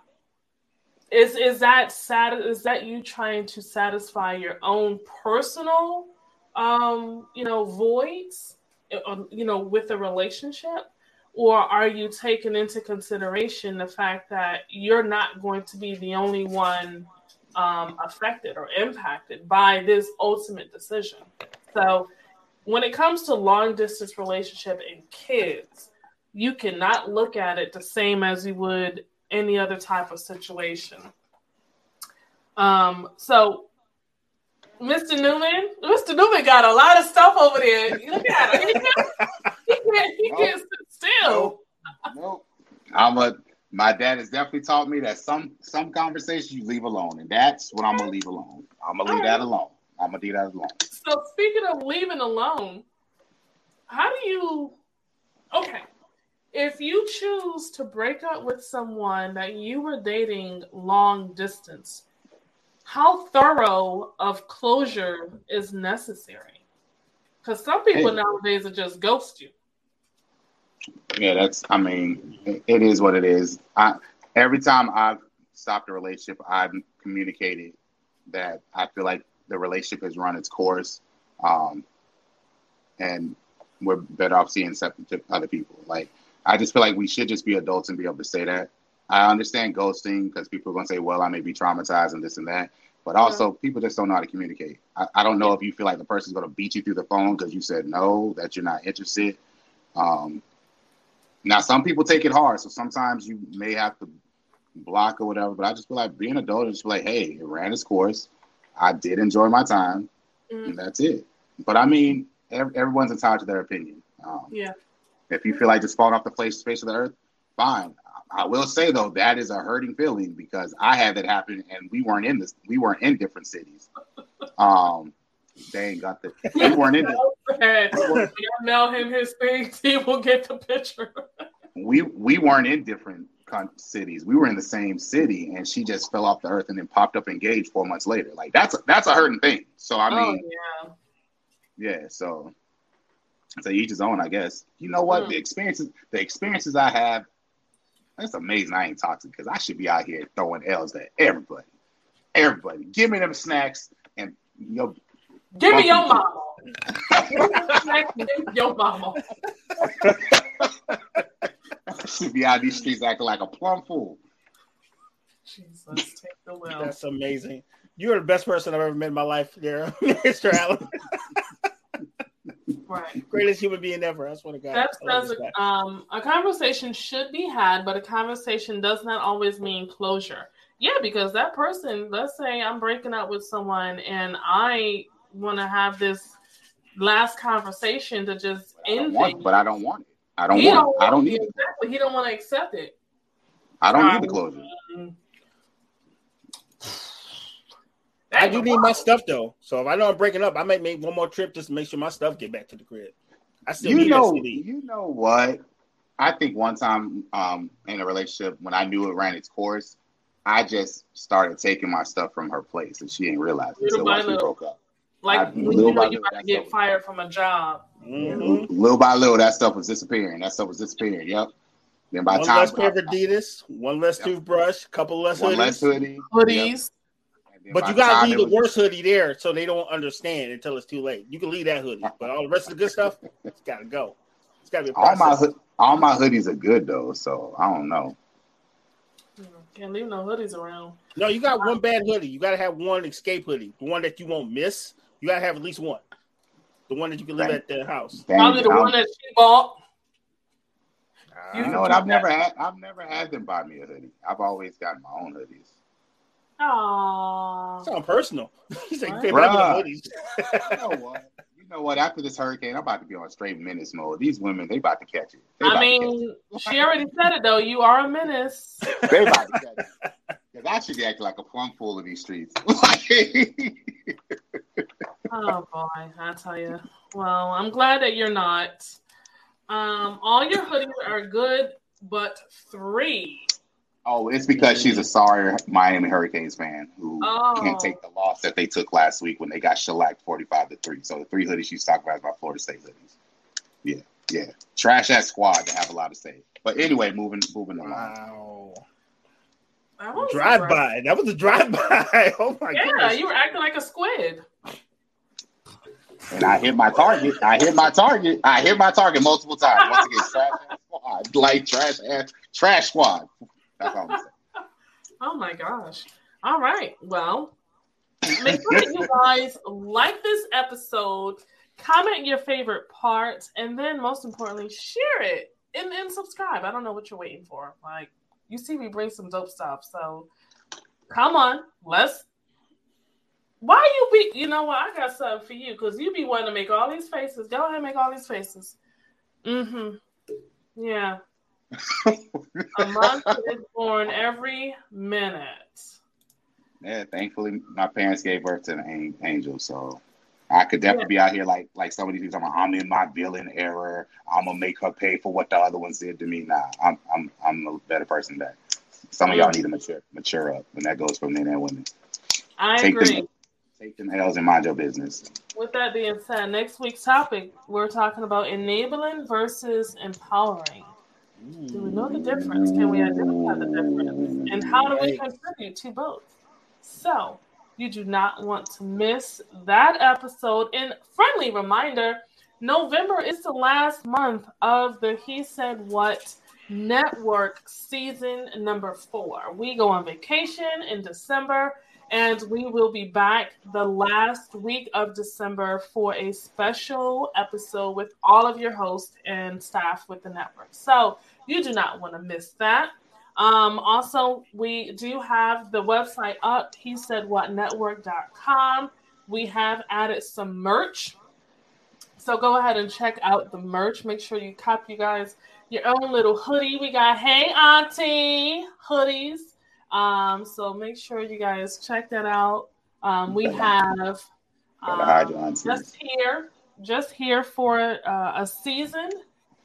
Is is that sad? Is that you trying to satisfy your own personal, um, you know, voids, uh, you know, with the relationship, or are you taking into consideration the fact that you're not going to be the only one um, affected or impacted by this ultimate decision? So, when it comes to long distance relationship and kids, you cannot look at it the same as you would any other type of situation. Um, so Mr. Newman, Mr. Newman got a lot of stuff over there. Look at him. He can't, he can't, he can't sit still. Nope. Nope. I'm a. My dad has definitely taught me that some some conversations you leave alone, and that's what I'm gonna leave alone. I'm gonna leave that alone. I'm gonna leave that alone. So speaking of leaving alone, how do you okay. If you choose to break up with someone that you were dating long distance, how thorough of closure is necessary? Because some people Hey. nowadays are just ghost you. Yeah, that's. I mean, it- is what it is. I every time I've stopped a relationship, I've communicated that I feel like the relationship has run its course, um, and we're better off seeing separate to other people. Like I just feel like we should just be adults and be able to say that. I understand ghosting because people are going to say, "Well, I may be traumatized and this and that," but also people just don't know how to communicate. I, I don't know if you feel like the person's going to beat you through the phone because you said no, that you're not interested. Um, now, some people take it hard, so sometimes you may have to block or whatever. But I just feel like being an adult and just be like, hey, it ran its course. I did enjoy my time, Mm, and that's it. But I mean, ev- everyone's entitled to their opinion. Um, yeah. if you feel like just falling off the face face of the earth, fine. I will say though, that is a hurting feeling because I had that happen, and we weren't in this. We weren't in different cities. Um, they ain't got the. We weren't in. *laughs* Y'all mail *laughs* him his things, *laughs* he will get the picture. We we weren't in different con- cities. We were in the same city, and she just fell off the earth and then popped up engaged four months later. Like that's a, that's a hurting thing. So I mean, oh, yeah. yeah. So so each his own, I guess. You know what? Mm. The experiences the experiences I have. that's amazing. I ain't toxic because I should be out here throwing L's at everybody. Everybody, give me them snacks and you know, Give me your mama. Your mama. *laughs* *laughs* Should be out these streets acting like a plum fool. Jesus, take the will. That's amazing. You're the best person I've ever met in my life, *laughs* there, Mr. Alan. Right. Greatest human being ever. I swear to God. That's I love does um a conversation should be had, but a conversation does not always mean closure. Yeah, because that person, let's say I'm breaking up with someone and I want to have this last conversation to just end want, things. but I don't want it. I don't He want don't. I don't need it. it. Exactly. He don't want to accept it. I don't need Um, the closure. I do need my stuff though. So if I know I'm breaking up, I might make one more trip just to make sure my stuff get back to the crib. I still You need know, that CD. you know what? I think one time um, in a relationship when I knew it ran its course, I just started taking my stuff from her place, and she didn't realize it until we broke up. Like I- when you know you're about to get fired from a job. Mhm. Little by little, that stuff was disappearing. That stuff was disappearing. Yep. Then by the One time less pair of Adidas, one less Yep. toothbrush, couple less one hoodies. less hoodie, Hoodies. Yep. But you gotta time leave the was- worst hoodie there so they don't understand until it's too late. You can leave that hoodie, but all the rest of the good stuff, it's gotta go. It's gotta be a All my hood- all my hoodies are good though, so I don't know. Can't leave no hoodies around. No, you got one bad hoodie. You gotta have one escape hoodie, the one that you won't miss. You gotta have at least one, the one that you can leave at the house. Dang, Probably the I'm- one that she bought. You know what? I've never had. I've never had them buy me a hoodie. I've always got my own hoodies. Aww. Sound personal. He's like, What? "Hey, me the Bruh. hoodies." You know *laughs* what? You know what? After this hurricane, I'm about to be on straight menace mode. These women, they about to catch it. They I about to catch mean, she already said it though. You are a menace. it. *laughs* They about to catch it. Because I should act like a plum fool of these streets. *laughs* Oh boy, I tell you. Well, I'm glad that you're not. Um, all your hoodies are good, but three. oh, it's because she's a sorry Miami Hurricanes fan who Oh. can't take the loss that they took last week when they got shellacked 45 to 3. So the three hoodies she's talking about is my Florida State hoodies. Yeah, yeah. Trash ass squad to have a lot to say. But anyway, moving moving along. Wow. Drive by. That was a drive by. *laughs* Oh my god. Yeah, goodness. you were acting like a squid. And I hit my target. I hit my target. I hit my target multiple times. Once again, trash squad. Like trash ass trash squad. That's all I'm saying. Oh my gosh. All right. Well, make sure that you guys like this episode, comment your favorite parts, and then most importantly, share it and, and subscribe. I don't know what you're waiting for. Like, you see me bring some dope stuff. So come on, let's. Why you be? You know what? I got something for you because you be wanting to make all these faces. Go ahead, and make all these faces. Mm-hmm. Yeah. *laughs* A month is born every minute. Yeah, thankfully my parents gave birth to an an- angel, so I could definitely be out here like like some of these people. I'm I'm in my villain error. I'm gonna make her pay for what the other ones did to me. Nah, I'm I'm I'm a better person than that. Some of y'all need to mature mature up, and that goes for men and women. I Take agree. them take them L's and mind your business. With that being said, next week's topic we're talking about enabling versus empowering. Do we know the difference? Can we identify the difference? And how do we contribute to both? So, you do not want to miss that episode. And friendly reminder November is the last month of the He Said What Network season number four. We go on vacation in December and we will be back the last week of December for a special episode with all of your hosts and staff with the network. So you do not want to miss that. Um, also, we do have the website up, he said what network.com. We have added some merch. So go ahead and check out the merch. Make sure you cop you guys your own little hoodie. We got Hey Auntie hoodies. Um, so make sure you guys check that out. Um, we have um, just here, just here for uh, a season,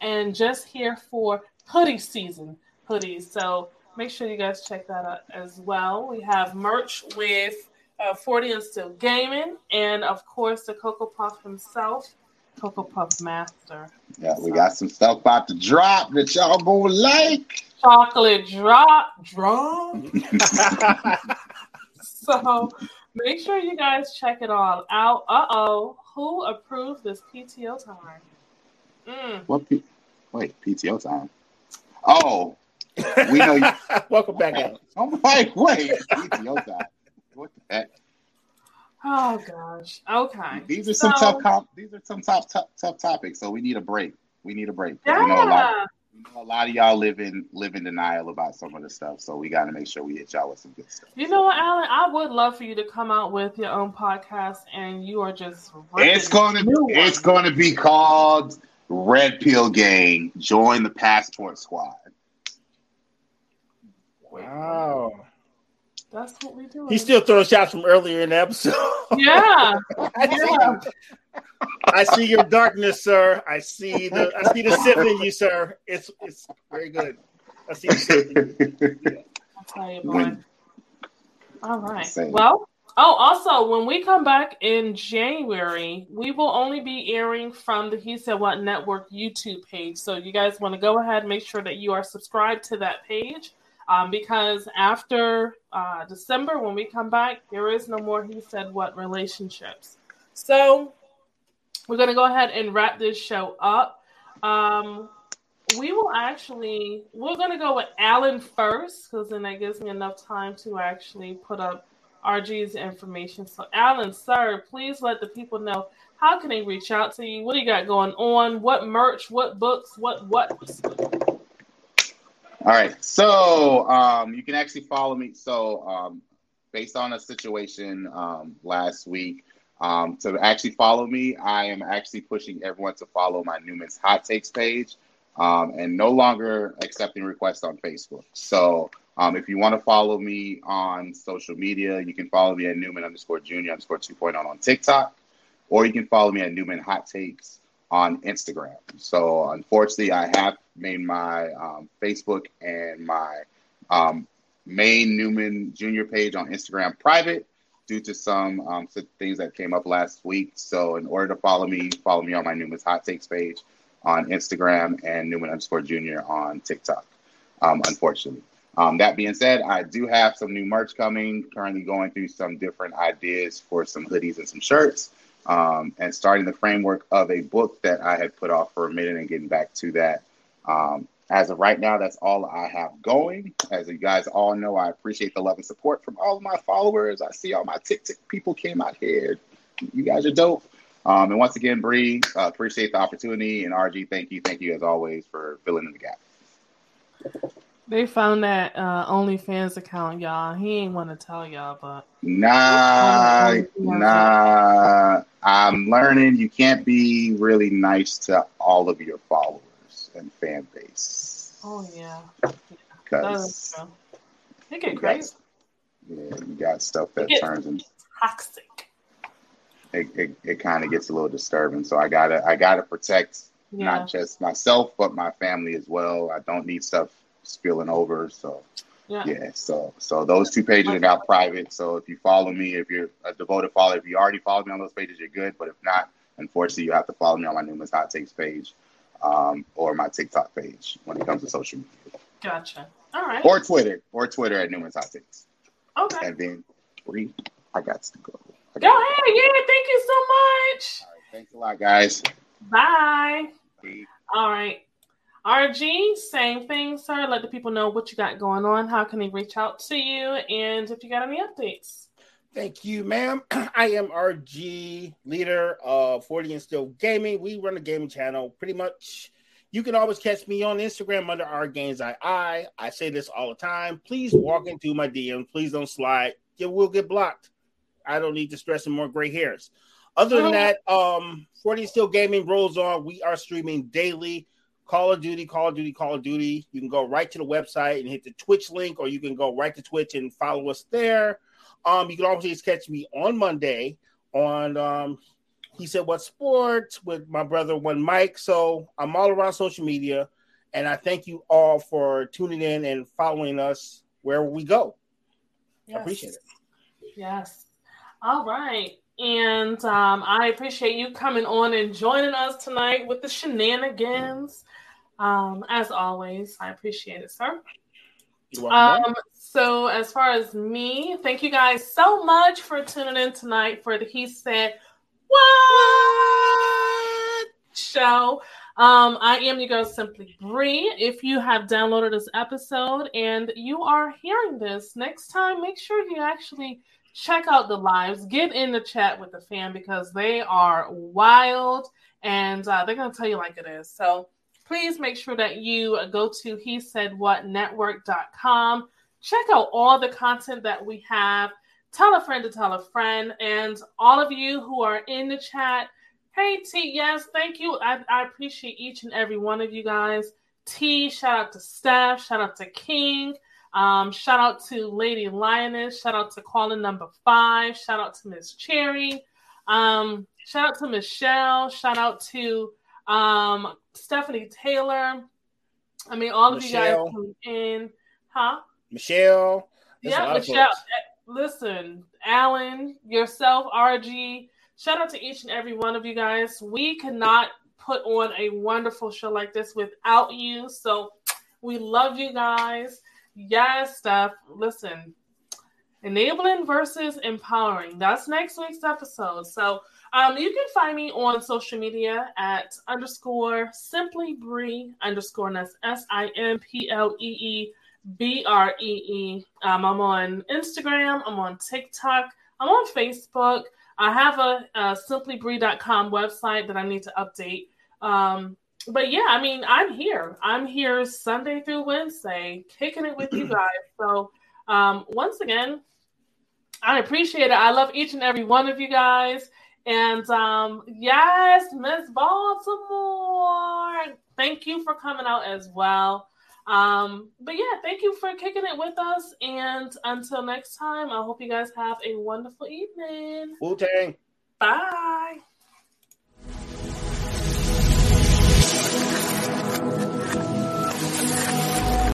and just here for hoodie season hoodies. So make sure you guys check that out as well. We have merch with uh, 40 and Still Gaming, and of course the Cocoa Puff himself, Cocoa Puff Master. Yeah, we got some stuff about to drop that y'all gonna like. Chocolate drop, drop. *laughs* so make sure you guys check it all out. Uh oh, Who approved this PTO time? Mm. What? P- wait, PTO time. Oh, we know. You- *laughs* Welcome back, Alex. I'm like, wait, PTO time. What the heck? Oh gosh. Okay. These are some tough. Comp- these are some tough, tough, tough topics. So we need a break. We need a break. 'Cause We know a lot. Yeah. We know a lot of y'all live in live in denial about some of the stuff. So we got to make sure we hit y'all with some good stuff. You know what, Alan? I would love for you to come out with your own podcast, and you are just. It's going to it's going to be called Red Pill Gang. Join the Passport Squad. Wow. That's what we do. He still throws shots from earlier in the episode. Yeah. *laughs* I see, I see your darkness, sir. I see the I see the Sith in you, sir. It's it's very good. I see the Sith in you. I'll tell you, boy. All right. Same. Well, oh, also, when we come back in January, we will only be airing from the He Said What Network YouTube page. So you guys want to go ahead and make sure that you are subscribed to that page. Um, because after uh, December, when we come back, there is no more He Said What relationships. So we're going to go ahead and wrap this show up. Um, we will actually we're gonna go with Alan first because then that gives me enough time to actually put up RG's information. So Alan, sir, please let the people know how can they reach out to you. What do you got going on? What merch? What books? What what? All right. So um, you can actually follow me. So um, based on a situation um, last week, um, to actually follow me, I am actually pushing everyone to follow my Newman's Hot Takes page um, and no longer accepting requests on Facebook. So um, if you want to follow me on social media, you can follow me at Newman underscore Junior underscore 2.0 on TikTok, or you can follow me at Newman Hot Takes on Instagram. So unfortunately, I have made my um, Facebook and my um, main Newman Junior page on Instagram private due to some um, things that came up last week. So in order to follow me, follow me on my Newman's Hot Takes page on Instagram and Newman underscore Junior on TikTok. Um, unfortunately. Um, that being said, I do have some new merch coming. Currently going through some different ideas for some hoodies and some shirts um, and starting the framework of a book that I had put off for a minute and getting back to that. Um, as of right now, that's all I have going. As you guys all know, I appreciate the love and support from all of my followers. I see all my TikTok people came out here. You guys are dope. Um, and once again, Bree, uh, appreciate the opportunity. And RG, thank you. Thank you as always for filling in the gap. They found that uh, OnlyFans account, y'all. He ain't want to tell y'all, but Nah, nah. I'm learning you can't be really nice to all of your followers and fan base. oh yeah, Because. They get you got, crazy, yeah, you got stuff that turns into toxic. it, it, it kind of gets a little disturbing. So I gotta I gotta protect Yeah, not just myself but my family as well. I don't need stuff spilling over. So yeah. yeah, so so those two pages are now private. So if you follow me, if you're a devoted follower, if you already follow me on those pages, you're good. But if not, unfortunately, you have to follow me on my Newman's Hot Takes page um, or my TikTok page when it comes to social media, Gotcha. All right. or Twitter, or Twitter at Newman's Hot Takes. Okay. And then Bree, I got to go. I Go got ahead. Yeah. Thank you so much. All right, thanks a lot, guys. Bye. Peace. All right. RG, same thing, sir. Let the people know what you got going on. How can they reach out to you? And if you got any updates. Thank you, ma'am. *clears throat* I am RG, leader of 40 and Still Gaming. We run a gaming channel pretty much. You can always catch me on Instagram under our games I I. I say this all the time. Please walk into my DM. Please don't slide. You will get blocked. I don't need to stress some more gray hairs. Other than that, um, 40 and Still Gaming rolls on. We are streaming daily. Call of Duty, Call of Duty, Call of Duty. You can go right to the website and hit the Twitch link, or you can go right to Twitch and follow us there. Um, you can always catch me on Monday on um he said what sports with my brother one Mike. So I'm all around social media, and I thank you all for tuning in and following us wherever we go. I appreciate it. Yes. All right. And um, I appreciate you coming on and joining us tonight with the shenanigans. Um, as always, I appreciate it, sir. Um, so as far as me, thank you guys so much for tuning in tonight for the He Said What? Show. Um, I am your girl Simply Bree. If you have downloaded this episode and you are hearing this, next time make sure you actually check out the lives, get in the chat with the fam because they are wild and uh, they're gonna tell you like it is. So please make sure that you go to he said what network.com check out all the content that we have. Tell a friend to tell a friend. And all of you who are in the chat hey t yes thank you. I, I appreciate each and every one of you guys. T shout out to steph. Shout out to king. Um, shout out to lady lioness. Shout out to calling number five. Shout out to miss cherry. Um, shout out to michelle. Shout out to um, stephanie taylor i mean all of you guys in huh Michelle. There's yeah, Michelle. eh, Listen, Alan, yourself, RG. Shout out to each and every one of you guys. We cannot put on a wonderful show like this without you. So we love you guys. Yes, Steph. Listen, enabling versus empowering. That's next week's episode. So um, you can find me on social media at underscore simply Bree underscore and that's S I M P L E E B R E E. Um, I'm on Instagram. I'm on TikTok. I'm on Facebook. I have a, a simplybree.com website that I need to update. Um, but yeah, I mean, I'm here. I'm here Sunday through Wednesday, kicking it with you *clears throat* guys. So um, once again, I appreciate it. I love each and every one of you guys. And um, yes, Miss Baltimore, thank you for coming out as well. Um, but yeah, thank you for kicking it with us. And until next time, I hope you guys have a wonderful evening. Wu Tang. Bye.